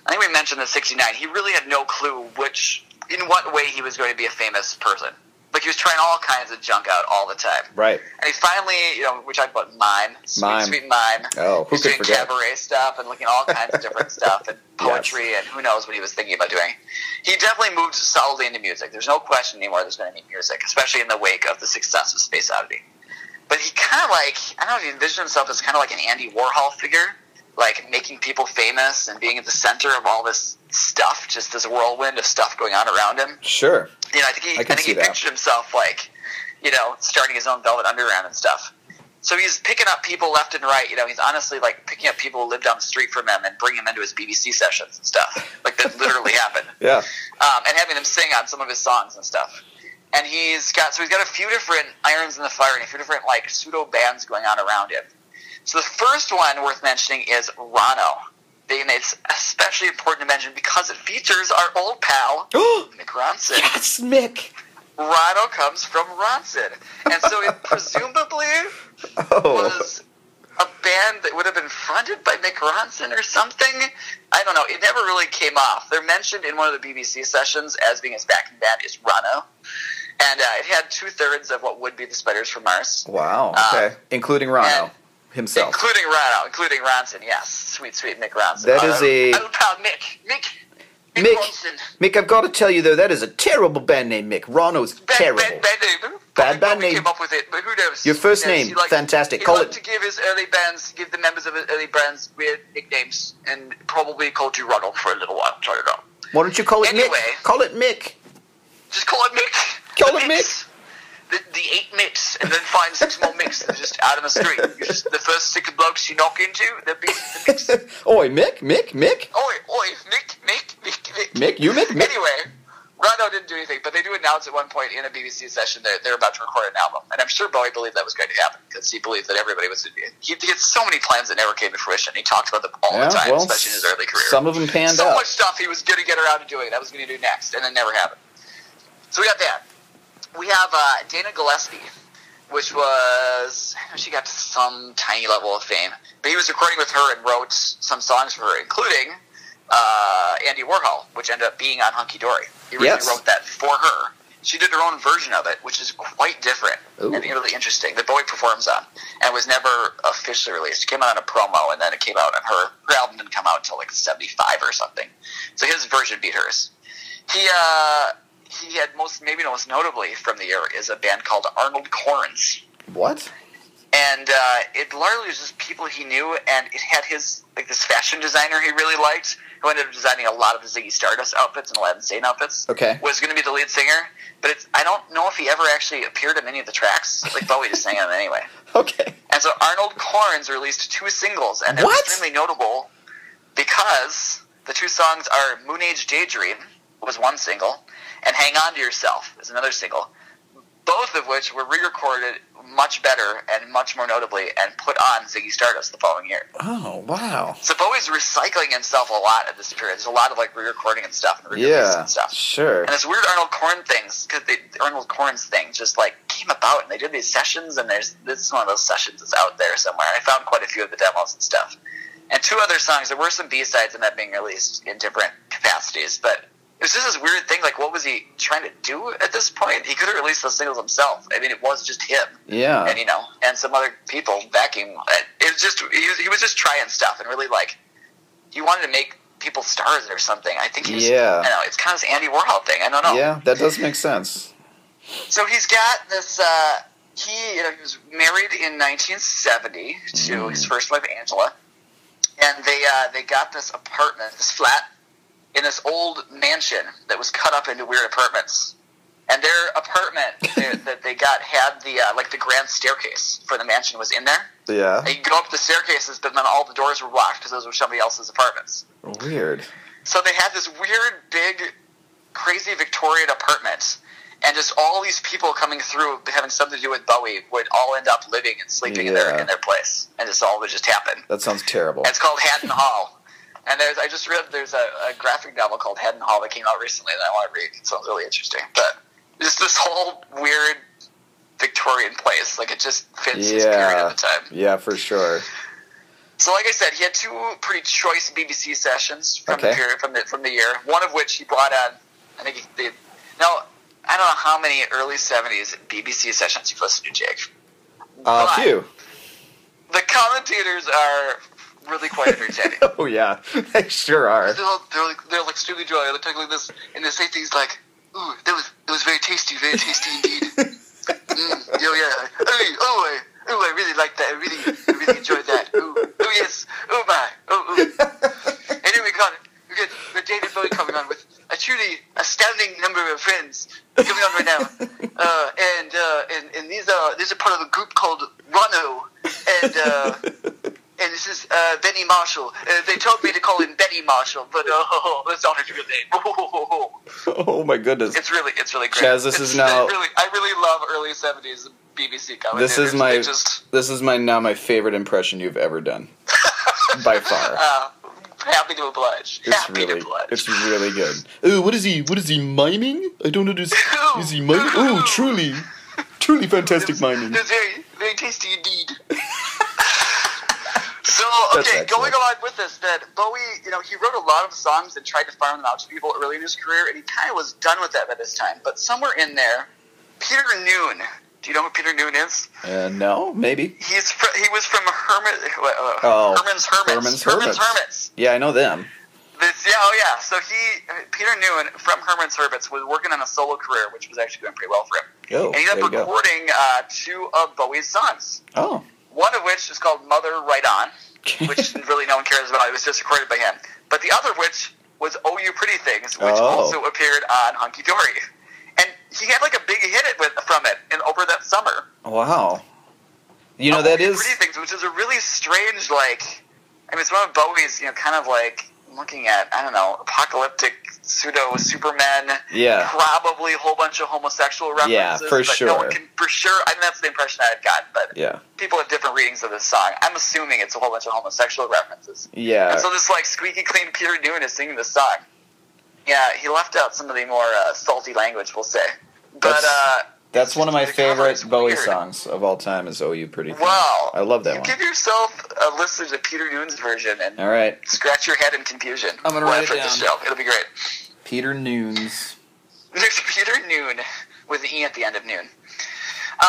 I think we mentioned the 69, he really had no clue which, in what way he was going to be a famous person. Like he was trying all kinds of junk out all the time. Right. And he finally, you know, we talked about mime, sweet, Mime. sweet mime. Oh, who He was could doing forget? cabaret stuff and looking at all kinds of different stuff and poetry and who knows what he was thinking about doing. He definitely moved solidly into music. There's no question anymore there's going to be music, especially in the wake of the success of Space Oddity. But he kind of like, I don't know if he envisioned himself as kind of like an Andy Warhol figure, like making people famous and being at the center of all this stuff, just this whirlwind of stuff going on around him Sure. you know, I think he, I I, think he that. pictured himself like, you know, starting his own Velvet Underground and stuff. So he's picking up people left and right. You know, he's honestly like picking up people who live down the street from him and bringing them into his BBC sessions and stuff. Like that literally happened. Yeah. Um, and having them sing on some of his songs and stuff. And he's got so he's got a few different irons in the fire and a few different like pseudo bands going on around him. So the first one worth mentioning is Ronno. And it's especially important to mention because it features our old pal Mick Ronson. yes, Mick. Rhino comes from Ronson. And so it presumably Oh. was a band that would have been fronted by Mick Ronson or something. I don't know. It never really came off. They're mentioned in one of the BBC sessions as being his backing band is Rhino. And uh, it had two thirds of what would be the Spiders from Mars, Wow. Uh, Okay. Including Rhino and- himself. including Rhino, including Ronson. Yes, sweet, sweet Mick Ronson. That is a- Old pal Mick. Mick. Mick, Mick. Ronson. Mick, I've got to tell you though, that is a terrible band name, Mick. Rhino's Bad, terrible. bad, bad name. Bad, bad name. came up with it, but who knows? Your first knows? name, liked- fantastic. Call it- to give his early bands, give the members of his early bands weird nicknames, and probably called you Ronald for a little while. Try it out. Why don't you call it Anyway. Mick? Call it Mick. Just call it Mick. Call The it mix. The, the eight mix, and then find six more mix just out on the street. You just the first six blokes you knock into, they'll be the mix. Oi, Mick, Mick, Mick, Oi, oi, Mick, Mick, Mick, Mick. Mick. You Mick, Mick. Anyway, Rhino didn't do anything, but they do announce at one point in a BBC session that they're about to record an album, and I'm sure Bowie believed that was going to happen because he believed that everybody was. He, he had so many plans that never came to fruition. He talked about them all Yeah, the time, well, especially in his early career. Some of them panned so out. much stuff he was going to get around to doing that was going to do next, and it never happened. So we got that. We have uh, Dana Gillespie, which was she got to some tiny level of fame, but he was recording with her and wrote some songs for her, including uh, Andy Warhol, which ended up being on Hunky Dory. He originally Yes. wrote that for her. She did her own version of it, which is quite different Ooh. and really interesting. That Bowie performs on, and was never officially released. It came out on a promo, and then it came out on her. Her album didn't come out until like '75 or something. So his version beat hers. He uh, he had most maybe most notably from the year is a band called Arnold Corns. What? and uh, it largely was just people he knew, and it had his like this fashion designer he really liked, who ended up designing a lot of the Ziggy Stardust outfits and Aladdin Sane outfits. Okay. was going to be the lead singer, but it's I don't know if he ever actually appeared in any of the tracks. Like Bowie just sang them anyway. Okay. And so Arnold Corns released two singles, and they're What? extremely notable because the two songs are Moon Age Daydream was one single, and Hang On to Yourself is another single. Both of which were re-recorded much better and much more notably, and put on Ziggy Stardust the following year. Oh wow. So Bowie's recycling himself a lot at this period. There's a lot of like re-recording and stuff and re-releasing Yeah. and stuff. Sure. And this weird Arnold Korn things, because the Arnold Corns thing just like came about, and they did these sessions, and there's this is one of those sessions that's out there somewhere. I found quite a few of the demos and stuff, and two other songs. There were some B sides in that being released in different capacities, but it was just this weird thing. Like, what was he trying to do at this point? He could have released those singles himself. I mean, it was just him, Yeah. and you know, and some other people backing. It was just he was, he was just trying stuff and really like he wanted to make people stars or something. I think he's Yeah. I know it's kind of this Andy Warhol thing. I don't know. Yeah, that does make sense. So he's got this. Uh, he you know he was married in 1970 to Mm. his first wife Angela, and they uh, they got this apartment, this flat, in this old mansion that was cut up into weird apartments. And their apartment that that they got had the uh, like the grand staircase for the mansion was in there. Yeah. And you go up the staircases, but then all the doors were locked because those were somebody else's apartments. Weird. So they had this weird, big, crazy Victorian apartment, and just all these people coming through having something to do with Bowie would all end up living and sleeping in their in their place, and this all would just happen. That sounds terrible. And it's called Haddon Hall. And there's I just read there's a, a graphic novel called Haddon Hall that came out recently that I want to read. It sounds really interesting. But just this whole weird Victorian place, like it just fits his period Yeah. at the time. Yeah, for sure. So, like I said, he had two pretty choice BBC sessions from Okay. the period from the from the year. One of which he brought on. I think he, they, now I don't know how many early '70s BBC sessions you've listened to, Jake. Uh, But phew. The commentators are really quite entertaining. Oh yeah, they sure are. they're, they're like they're like extremely dry. They're talking like this, and they say things like, "Ooh, that was that was very tasty, very tasty indeed." mm, yo, yeah. Oh, I, oh, I really like that. I really, I really enjoyed that. Ooh, oh yes. Oh my. Oh, oh. and then we got we got we got David Bowie coming on with a truly astounding number of friends coming on right now. Uh, and uh, and and these are these are part of a group called Ronno, and. Uh, and this is uh, Benny Marshall. Uh, they told me to call him Benny Marshall, but uh, that's not his real name. Oh my goodness. it's really, it's really great. Chaz, this It's- is now- I really, I really love early '70s BBC commentators. This is my just this is my now my favorite impression you've ever done, by far. uh, happy to oblige. It's happy really to oblige. it's really good. Ooh, what is he? What is he miming? I don't understand. Is he miming? Ooh, ooh. truly, truly fantastic miming. It's very, very tasty indeed. So That's okay, going along with this, that Bowie, you know, he wrote a lot of songs and tried to farm them out to people early in his career, and he kind of was done with that by this time. But somewhere in there, Peter Noone. Do you know who Peter Noone is? Uh, no, maybe. He's fr- he was from Hermit, uh, Oh, Herman's Hermits. Herman's Hermits. Hermits. Yeah, I know them. This, yeah, oh yeah. So he, uh, Peter Noone from Herman's Hermits, was working on a solo career, which was actually going pretty well for him. Oh, and he ended up recording uh, two of Bowie's songs. Oh, One of which is called Mother Right On, which really no one cares about. It was just recorded by him. But the other of which was Oh You Pretty Things, which Oh. also appeared on Hunky Dory. And he had like a big hit it with, from it in, over that summer. wow. You know that is. Oh, that You is Pretty Things, which is a really strange, like, I mean, it's one of Bowie's, you know, kind of like looking at, I don't know, apocalyptic pseudo Superman. yeah. Probably a whole bunch of homosexual references. Yeah, for but No one sure. can, for sure. I mean, that's the impression I had gotten, but Yeah. people have different readings of this song. I'm assuming it's a whole bunch of homosexual references. Yeah. And so this like squeaky clean Peter Noone is singing this song. Yeah, he left out some of the more uh, salty language, we'll say. But That's- uh, That's one of my the cover favorite Bowie weird. songs of all time. Is "Oh You Pretty Thing." Wow, I love that you one. Give yourself a listen to Peter Noone's version and All right, scratch your head in confusion. I'm gonna write it after this down. show. It'll be great. Peter Noone's. There's Peter Noon with an E at the end of noon. Um,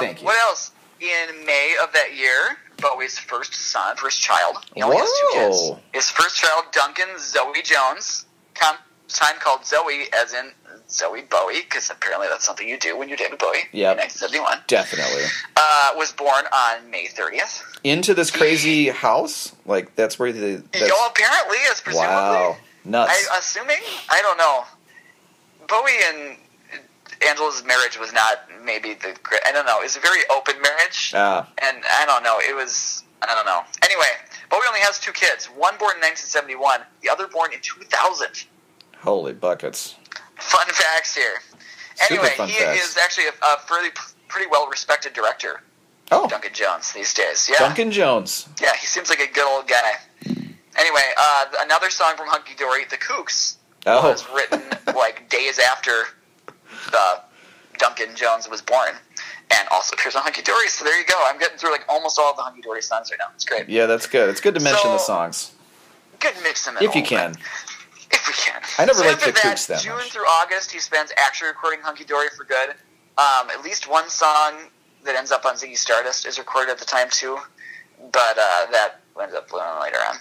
Thank you. What else? In May of that year, Bowie's first son, first child. He only has two kids. His first child, Duncan Zowie Jones, come time called Zowie, as in Zowie Bowie, because apparently that's something you do when you're David Bowie. Yeah, in 1971. Definitely. Uh, was born on May 30th. Into this crazy house? Like, that's where the. That's, Yo, apparently, is presumably. wow. Nuts. I, assuming? I don't know. Bowie and Angela's marriage was not maybe the. I don't know. It was a very open marriage. Ah, and I don't know. It was I don't know. Anyway, Bowie only has two kids. One born in 1971, the other born in 2000. holy buckets. Fun facts here. Super Anyway, he facts. is actually a, a fairly pretty well respected director, Oh, Duncan Jones, these days. Yeah, Duncan Jones. yeah, he seems like a good old guy. Anyway, uh, another song from Hunky Dory, "The Kooks," Oh, was written like days after uh, Duncan Jones was born, and also appears on Hunky Dory. So there you go. I'm getting through like almost all the Hunky Dory songs right now. It's great. yeah, that's good. It's good to mention So- the songs. Good mix them If you can. bit. I never so liked the that, Kooks that June much. through August, he spends actually recording Hunky Dory for good. Um, at least one song that ends up on Ziggy Stardust is recorded at the time too, but uh, that ends up blowing later on.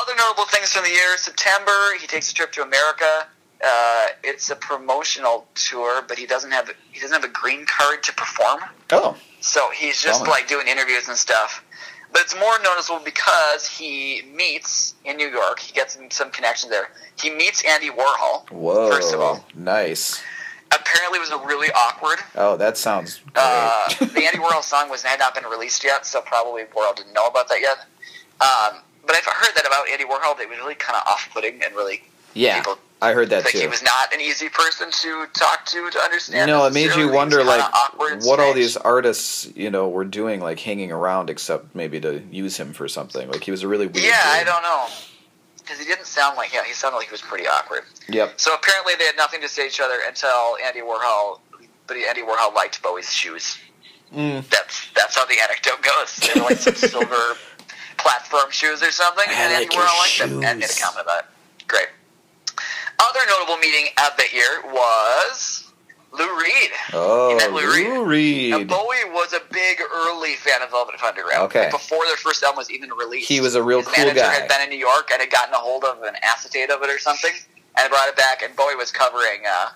Other notable things from the year: September, he takes a trip to America. Uh, it's a promotional tour, but he doesn't have he doesn't have a green card to perform. Oh, So he's just like doing interviews and stuff. But it's more noticeable because he meets in New York. He gets some- connections there. He meets Andy Warhol. whoa. First of all. Nice. Apparently, it was a really awkward. Oh, that sounds great. Uh, the Andy Warhol song was had not been released yet, so probably Warhol didn't know about that yet. Um, but I've heard that about Andy Warhol. That it was really kind of off-putting and really yeah, people I heard that think he was not an easy person to talk to to understand. No, it made you wonder, like, what all these artists, you know, were doing, like hanging around, except maybe to use him for something. Like he was a really weird. Yeah, I don't know. Because he didn't sound like yeah, he sounded like he was pretty awkward. Yep. So apparently they had nothing to say to each other until Andy Warhol, but Andy Warhol liked Bowie's shoes. Mm. That's that's how the anecdote goes. They were like some silver platform shoes or something, I and Andy like your Warhol liked them and made a comment about it. Great. Other notable meeting of the year was Lou Reed. Oh, met Lou Reed? Lou Now, Bowie was a big early fan of Velvet Underground. Okay. Before their first album was even released. He was a real His cool manager guy. had been in New York and had gotten a hold of an acetate of it or something, and brought it back. And Bowie was covering uh,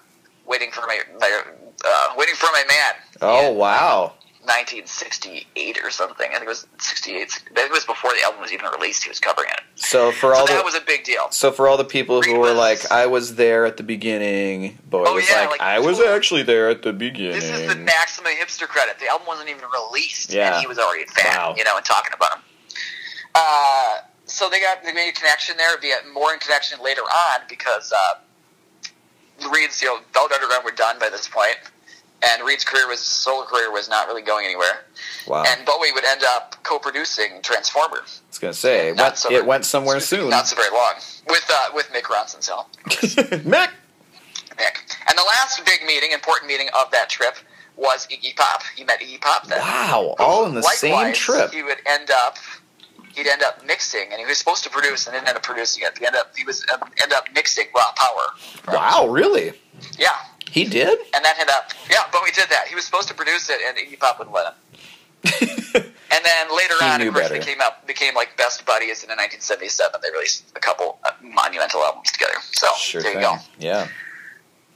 "Waiting for My, uh, Waiting for My Man." Oh in wow. 1968 or something. I think it was 68. It was before the album was even released. He was covering it. So for So all that the was a big deal. so for all the people who were like, I was there at the beginning, Bowie Oh, was yeah, like, like, I was actually there at the beginning. This is the maximum hipster credit. The album wasn't even released, Yeah. and he was already a fan, Wow. you know, and talking about him. Uh, so they got they made a connection there, via more in connection later on because uh, Reed's you know Velvet Underground were done by this point, and Reed's career was solo career was not really going anywhere, wow. and Bowie would end up co-producing Transformer. I was gonna say it Not went, so it very- went somewhere soon. Not so very long with uh, with Mick Ronson's help. Mick. Mick. And the last big meeting, important meeting of that trip was Iggy Pop. He met Iggy Pop then. Wow, all in the same trip. He would end up. He'd end up mixing, and he was supposed to produce, and didn't end up producing it. He end up he was um, end up mixing Raw Power. Wow, really? Yeah, He did? and that ended up yeah, Bowie did that. He was supposed to produce it, and Iggy Pop wouldn't let him. And then later on, of course, better. they came up became like best buddies, and in 1977 they released a couple uh, monumental albums together. So sure there thing. you go. Yeah.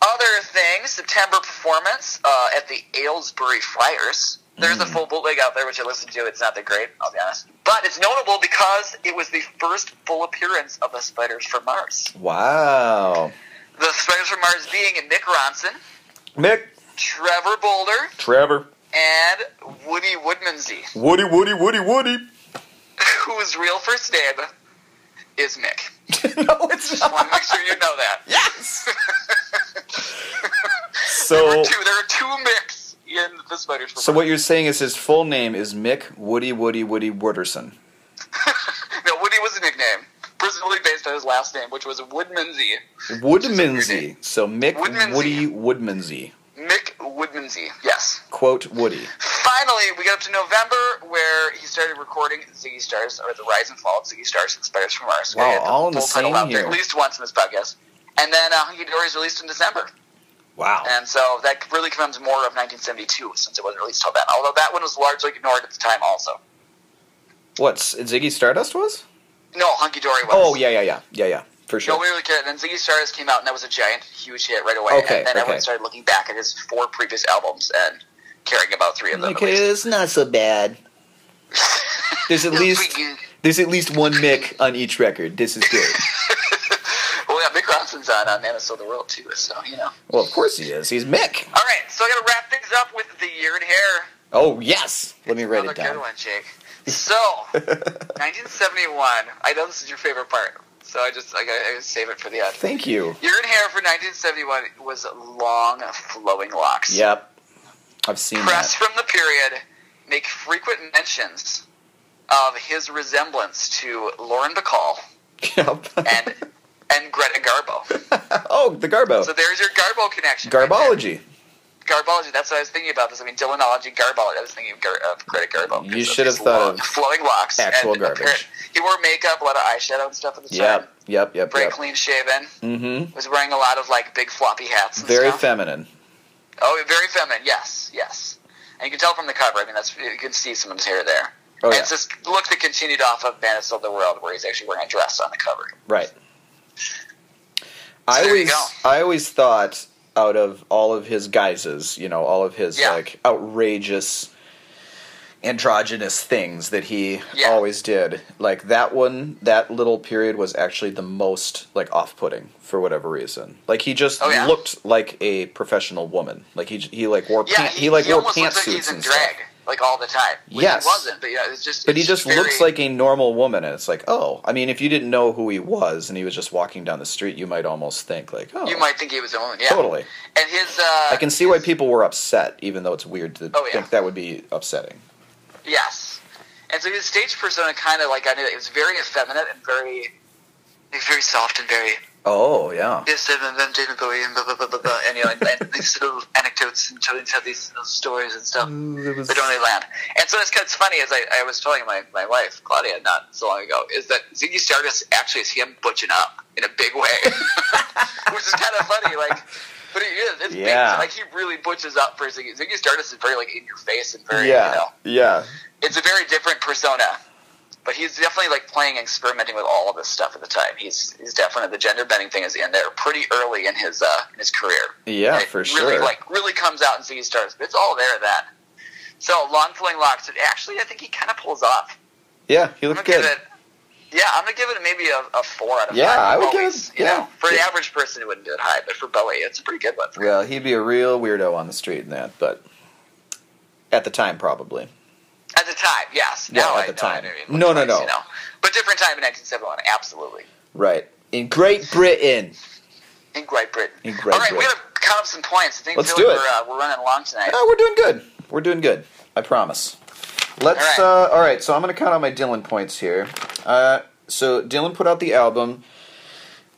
Other things, September performance uh, at the Aylesbury Friars. There's a Mm. full bootleg out there, which I listened to. It's not that great, I'll be honest. But it's notable because it was the first full appearance of the Spiders from Mars. Wow. The Spiders from Mars being Mick Ronson, Mick, Trevor Bolder, Trevor, and Woody Woodmansey, Woody, Woody, Woody, Woody. whose real first name is Mick. no, it's Just want to make sure you know that. Yes. so there, were two, there are two Micks in the Spiders from so Mars. what you're saying is his full name is Mick Woody, Woody, Woody Wooderson. no, Woody was presumably based on his last name, which was Woodmansey. Woodmansey. So Mick Woodmansey. Woody Woodmansey. Mick Woodmansey, yes. Quote Woody. Finally, we got up to November where he started recording Ziggy Stars, or the rise and fall of Ziggy Stars and Spiders from Mars. Wow, the all in the same year. At least once in this podcast. And then uh, Hunky Dory is released in December. Wow. And so that really comes more of 1972 since it wasn't released till then. Although that one was largely ignored at the time also. What's Ziggy Stardust was? No, Hunky Dory was. Oh yeah, yeah, yeah, yeah, yeah. for sure. Nobody really cared. And then Ziggy Stardust came out, and that was a giant, huge hit right away. Okay, and then everyone started looking back at his four previous albums and caring about three of them. Okay, at it's not so bad. There's at least there's at least one Mick on each record. This is good. well, yeah, Mick Ronson's on on Man of Soul the World too, so you know. well, of course he is. He's Mick. All right, so I got to wrap things up with the year in hair. Oh yes. Let me write Another it down. good one, Jake. So, 1971. I know this is your favorite part, so I just I gotta, I gotta save it for the end. Thank you. Your hair for 1971 was long, flowing locks. Yep. I've seen Press that. from the period make frequent mentions of his resemblance to Lauren Bacall Yep. and and Greta Garbo. oh, the Garbo. So there's your Garbo connection. right Garbology. That's what I was thinking about. This. I mean, Dylanology, Garbology. I was thinking of, Gar- of Greta Garbo. You should have thought long, of flowing locks, actual and garbage. apparent- He wore makeup, a lot of eyeshadow and stuff at the time. Yep. Yep. Yep. Very Yep. clean shaven. Mm-hmm. Was wearing a lot of like big floppy hats. And Very stuff. feminine. Oh, very feminine. Yes, yes. And you can tell from the cover. I mean, that's you can see some of his hair there. Oh and yeah. it's this look that continued off of Man of the World, where he's actually wearing a dress on the cover. Right. I there you always, go. I always thought out of all of his guises, you know, all of his Yeah. like outrageous androgynous things that he Yeah. always did, like that one, that little period was actually the most like off-putting for whatever reason. Like he just Oh, yeah? looked like a professional woman. Like he he like wore Yeah, he, he, like he wore like pantsuits he's and drag stuff. Like all the time. When Yes. he wasn't, but yeah, it's just. But he just very- looks like a normal woman, and it's like, oh, I mean, if you didn't know who he was and he was just walking down the street, you might almost think like, oh, You might think he was a woman. Yeah, totally. And his. Uh, I can see why people were upset, even though it's weird to Oh, yeah. think that would be upsetting. Yes. And so his stage persona kind of like I knew that it was very effeminate and very, very soft and very Oh yeah, yes, I'm, I'm David Bowie and blah blah blah blah blah, and you know, and, and these little anecdotes and telling tell these little stories and stuff. Mm, it was But don't really land. And so it's, it's funny, as I, I was telling my, my wife, Claudia, not so long ago, is that Ziggy Stardust actually is him butching up in a big way. Which is kind of funny, like, but he is. It's Yeah. big. Like, he really butches up for Ziggy. Ziggy Stardust is very, like, in your face and very, yeah, you know, yeah, it's a very different persona. But he's definitely, like, playing, experimenting with all of this stuff at the time. He's he's definitely, the gender bending thing is in there pretty early in his, uh, in his career. yeah, And for really, sure. Like really comes out in Ziggy but it's all there then. So long flowing locks. It actually, I think he kind of pulls off. yeah, he gonna good. it. Yeah, I'm gonna give it maybe a, a four out of Yeah, five. I would give it- yeah. know, for the average person, it wouldn't do it high, but for Bowie, it's a pretty good one. For him. Well, he'd be a real weirdo on the street in that, but at the time, probably. At the time, yes. Yeah, now at I the time. I No, no, looks no. You know. But different time in 1971, absolutely. Right in Great Britain. In Great Britain. In Great all right, we Britain. gotta count up some points. I think Let's do like it. We're, uh, we're running along tonight. Oh, we're doing good. We're doing good. I promise. Let's. All All right. Uh, all right so I'm going to count out my Dylan points here. Uh, so Dylan put out the album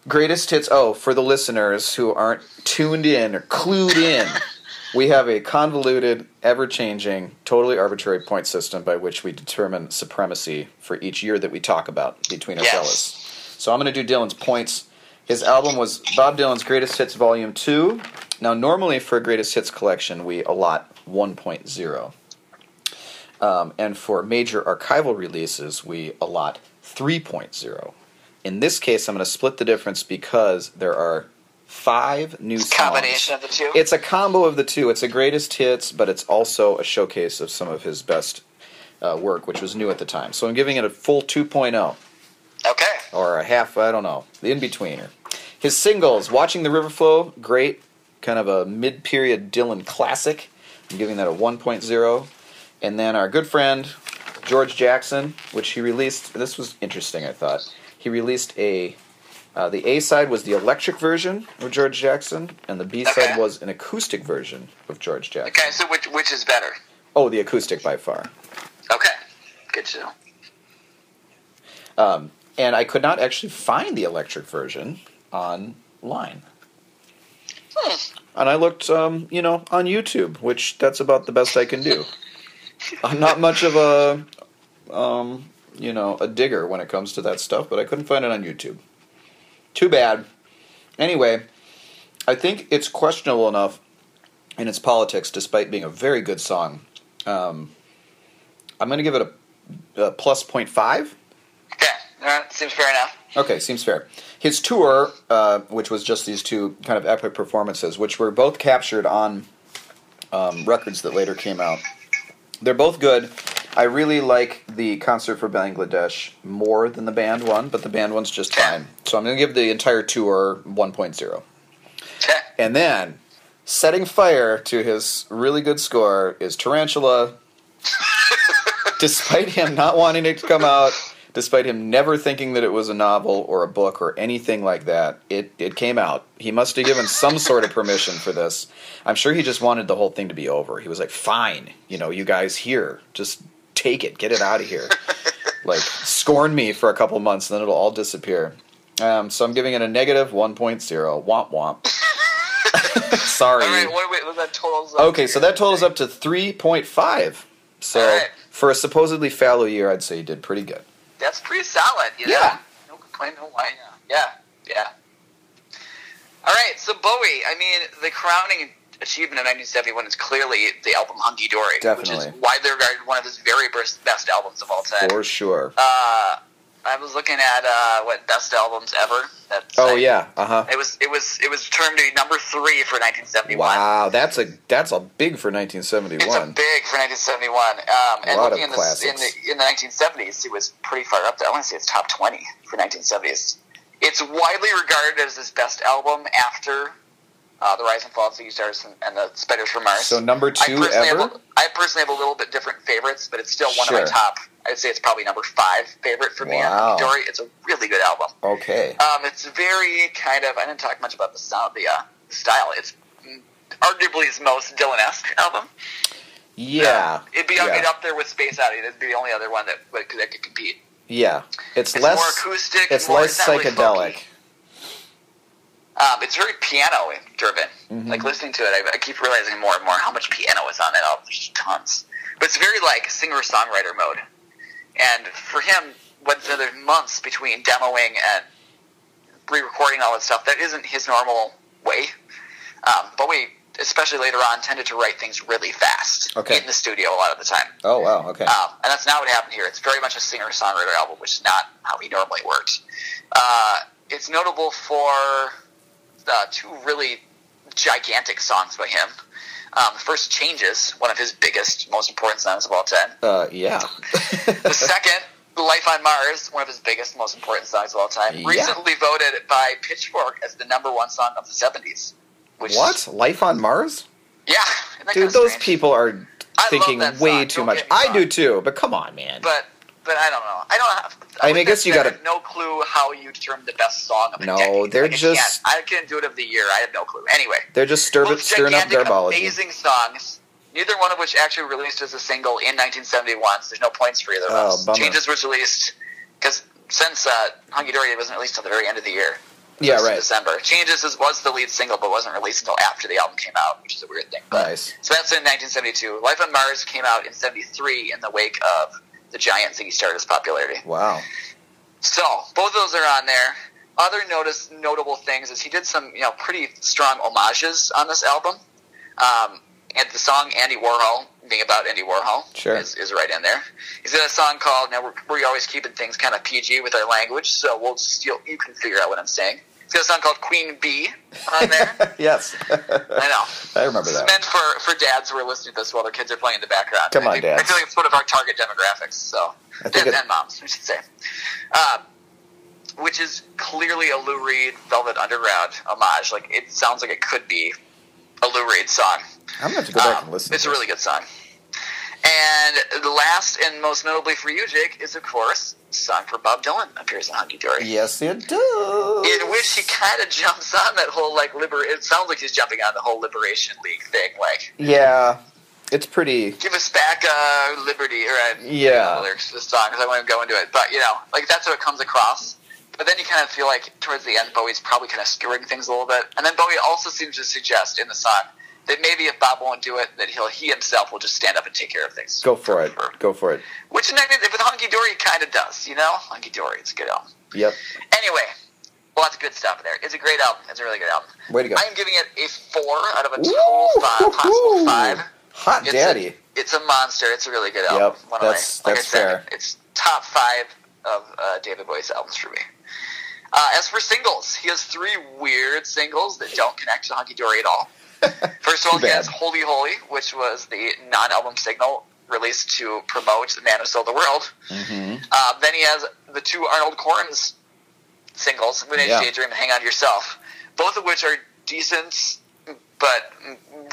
greatest hits. Oh, for the listeners who aren't tuned in or clued in, we have a convoluted, ever-changing, totally arbitrary point system by which we determine supremacy for each year that we talk about between our Yes. fellas. So I'm going to do Dylan's points. His album was Bob Dylan's Greatest Hits Volume 2. Now, normally for a Greatest Hits collection, we allot 1.0. Um, and for major archival releases, we allot 3.0. In this case, I'm going to split the difference because there are five new songs. Combination of the two. It's a combo of the two. It's a greatest hits, but it's also a showcase of some of his best uh, work, which was new at the time. So I'm giving it a full 2.0 okay. or a half, I don't know, the in betweener. His singles, Watching the River Flow, great, kind of a mid period Dylan classic. I'm giving that a 1.0. And then our good friend, George Jackson, which he released, this was interesting, I thought. He released a. Uh, the A side was the electric version of George Jackson, and the B side Okay. was an acoustic version of George Jackson. Okay, so which which is better? Oh, the acoustic by far. Okay, good to know. Um, and I could not actually find the electric version online. Hmm. And I looked, um, you know, on YouTube, which that's about the best I can do. I'm not much of a, um, you know, a digger when it comes to that stuff, but I couldn't find it on YouTube. Too bad. Anyway, I think it's questionable enough in its politics, despite being a very good song. Um, I'm going to give it a, a plus 0.5. Okay, All right, seems fair enough. Okay, seems fair. His tour, uh, which was just these two kind of epic performances, which were both captured on um, records that later came out. They're both good. I really like the concert for Bangladesh more than the band one, but the band one's just fine. So I'm going to give the entire tour 1.0. And then, setting fire to his really good score is Tarantula. despite him not wanting it to come out, despite him never thinking that it was a novel or a book or anything like that, it, it came out. He must have given some sort of permission for this. I'm sure he just wanted the whole thing to be over. He was like, fine, you know, you guys here, just take it, get it out of here. like, scorn me for a couple months, and then it'll all disappear. Um, so I'm giving it a negative 1.0. Womp womp. Sorry. All right, what, wait, that totals up Okay, to? so that totals up to 3.5. So Alright. for a supposedly fallow year, I'd say you did pretty good. That's pretty solid, you know? Yeah. No complaint, no whine. Yeah, yeah. All right, so Bowie, I mean, the crowning achievement of 1971 is clearly the album Hunky Dory, which is widely regarded one of his very best, best albums of all time. For sure. Uh, I was looking at uh, what best albums ever. That Oh site. yeah, uh huh. It was it was it was termed a number three for 1971. Wow, that's a that's a big for 1971. It's a 1971. big for 1971. Um, and lot looking of in the, in the in the 1970s, it was pretty far up there. I want to say it's top 20 for 1970s. It's widely regarded as his best album after uh, the Rise and Fall of the Stardust and, and the Spiders from Mars. So number I two personally, ever. have a, I personally have a little bit different favorites, but it's still one of my top. I'd say it's probably number five favorite for me Wow. Dory. It's a really good album. Okay. Um, it's very kind of. I didn't talk much about the sound, the uh, style. It's arguably his most Dylan-esque album. Yeah. Uh, it'd be yeah. it'd up there with Space Oddity. That'd be the only other one that that could, compete. Yeah. It's, It's less. more acoustic. it's more, less really psychedelic. Um, it's very piano driven. Mhm. Like listening to it, I, I keep realizing more and more how much piano is on it. album. There's tons, but it's very like singer songwriter mode. And for him, when there's months between demoing and re-recording all that stuff, that isn't his normal way. Um, but we, especially later on, tended to write things really fast Okay. in the studio a lot of the time. oh wow. Okay. Um, and that's not what happened here. It's very much a singer songwriter album, which is not how he normally works. Uh, it's notable for uh, two really gigantic songs by him. Um, the first, Changes, one of his biggest, most important songs of all time. uh, yeah. The second, Life on Mars, one of his biggest, most important songs of all time. Yeah. Recently voted by Pitchfork as the number one song of the 70s. Which what? Life on Mars? Yeah. Dude, those strange? people are I thinking way song, too don't much. I do too, but come on, man. But but I don't know. I don't. Have, I mean, I guess you gotta- no clue how you determine the best song of a No, decade. they're Like, I just- Can't, I can't do it of the year. I have no clue. Anyway, They're just stir- both stirring up garbology. amazing songs. Neither one of which actually released as a single in 1971. So there's no points for either of Oh, those. bummer. Changes was released because since uh, Hunky Dory wasn't released until the very end of the year. Yeah, right. December. Changes is, was the lead single, but wasn't released until after the album came out, which is a weird thing. But Nice. so that's in 1972. Life on Mars came out in 73 in the wake of the giant Ziggy Stardust popularity. Wow. So both of those are on there. Other notice notable things is he did some you know pretty strong homages on this album. Um, and the song Andy Warhol, being about Andy Warhol, Sure. is, is right in there. He's got a song called "Now We're, we're always keeping things kind of PG with our language, so we'll just, you'll, you can figure out what I'm saying." Got a song called "Queen Bee" on there. yes. I know. I remember that. It's meant for, for dads who are listening to this while their kids are playing in the background. Come I on, think- dads. I feel like it's sort of our target demographics. So I and, it- and moms, we should say. Um, which is clearly a Lou Reed Velvet Underground homage. Like it sounds like it could be a Lou Reed song. I'm gonna have to go back Um, and listen. It's a really good song. And the last and most notably for you, Jake, is of course song for Bob Dylan appears in Hunky Dory. Yes, it does. In which he kind of jumps on that whole like liber. It sounds like he's jumping on the whole Liberation League thing, like Yeah, it's pretty. give us back uh, liberty, or uh, Yeah. the lyrics to the song because I want to go into it. But you know, like that's how it comes across. But then you kind of feel like towards the end, Bowie's probably kind of skewering things a little bit. And then Bowie also seems to suggest in the song that maybe if Bob won't do it, that he'll he himself will just stand up and take care of things. Go for it. Go for it. Which with Hunky Dory kind of does, you know. Hunky Dory, it's a good album. Yep. Anyway, lots of good stuff in there. It's a great album. It's a really good album. Way to go. I am giving it a four out of a total Woo! five, possible five. Hot It's daddy. A, it's a monster. It's a really good album. Yep, One that's- of my, like that's I said, fair. It's top five of uh, David Bowie's albums for me. Uh, as for singles, he has three weird singles that don't connect to Hunky Dory at all. First of all, he has Holy Holy, which was the non-album single released to promote The Man Who Sold the World. hmm Uh, then he has the two Arnold Corns singles, When Yeah. yeah. Daydream and Hang On to Yourself, both of which are decent, but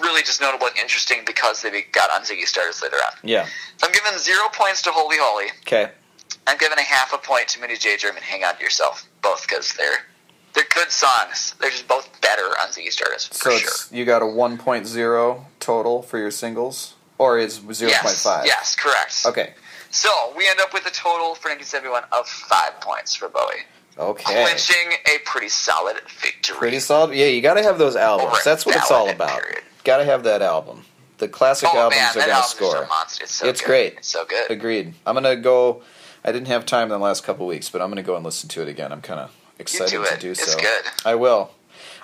really just notable and interesting because they got on Ziggy Stardust later on. Yeah. So I'm giving zero points to Holy Holy. Okay. I'm giving a half a point to Mini Daydream and Hang On to Yourself, both because they're they're good songs. They're just both better on Ziggy Stardust So sure. you got a 1.0 total for your singles, or is 0.5? Yes, yes, correct. Okay. So we end up with a total for 1971 of five points for Bowie, Okay. clinching a pretty solid victory. Pretty solid. Yeah, you got to have those albums. That's what it's all about. Got to have that album. The classic oh albums man, are going to score. just a monster. It's so It's great. It's so good. Agreed. I'm gonna go. I didn't have time in the last couple weeks, but I'm gonna go and listen to it again. I'm kind of excited do to do It's so. good. I will.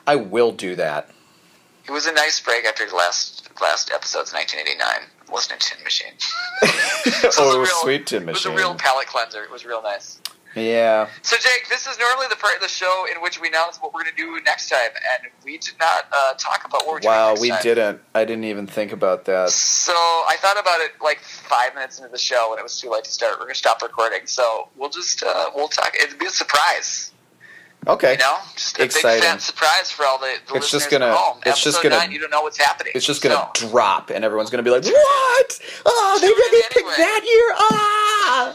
I will do that. It was a nice break after the last last episode's 1989. Listening to Tin Machine. Oh, It was oh, a real- sweet tin Machine. It was a real palate cleanser. It was real nice. yeah. So, Jake, this is normally the part of the show in which we announce what we're going to do next time, and we did not uh, talk about what we're doing Wow, we time. didn't. I didn't even think about that. So I thought about it like five minutes into the show, and it was too late to start. We're going to stop recording, so we'll just uh, we'll talk. It'll be a surprise, Okay. you know, just a Exciting. big fat surprise for all the, the It's just listeners gonna- at home. it's just Episode gonna- nine, you don't know what's happening. It's just gonna So- drop, and everyone's gonna be like, "What? Oh, they really picked that year! Ah!"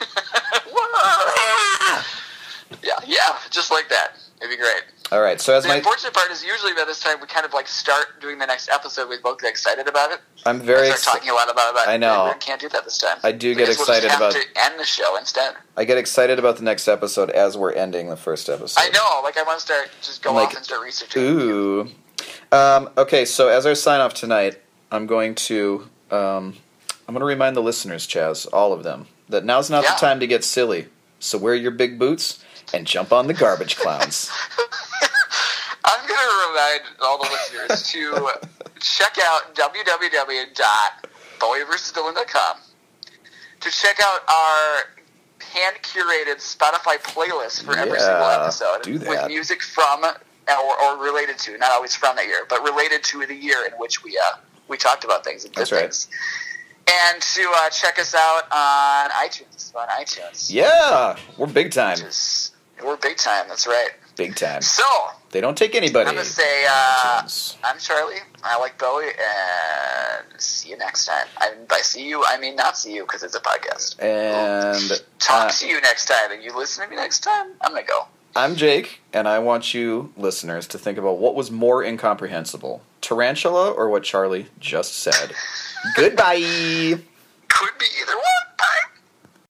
yeah, yeah, just like that. It'd be great. All right. So as The my, unfortunate part is usually by this time we kind of like start doing the next episode. We both get excited about it. I'm very. I Ex- start talking a lot about it. I know. We can't do that this time. I do get we'll just excited have about- to end the show instead. I get excited about the next episode as we're ending the first episode. I know. Like I want to start just go I'm like, and start researching. Ooh. Um, okay, so as our sign off tonight, I'm going to um, I'm going to remind the listeners, Chaz, all of them, that now's not Yeah. the time to get silly. So wear your big boots and jump on the garbage clowns. I'm going to remind all the listeners to check out www.bowieversusdylan.com to check out our hand curated Spotify playlist for every single episode with music from or, or related to, not always from that year, but related to the year in which we uh, we talked about things and did That's right. And to uh, check us out on iTunes. On iTunes. yeah, we're big time. Is- we're big time. That's right. Big time. So They don't take anybody. I'm gonna say uh. I'm Charlie. I like Bowie, and see you next time. And by see you, I mean not see you because it's a podcast. And Talk uh, to you next time, and you listen to me next time. I'm gonna go. I'm Jake, and I want you listeners to think about what was more incomprehensible: tarantula or what Charlie just said. Goodbye.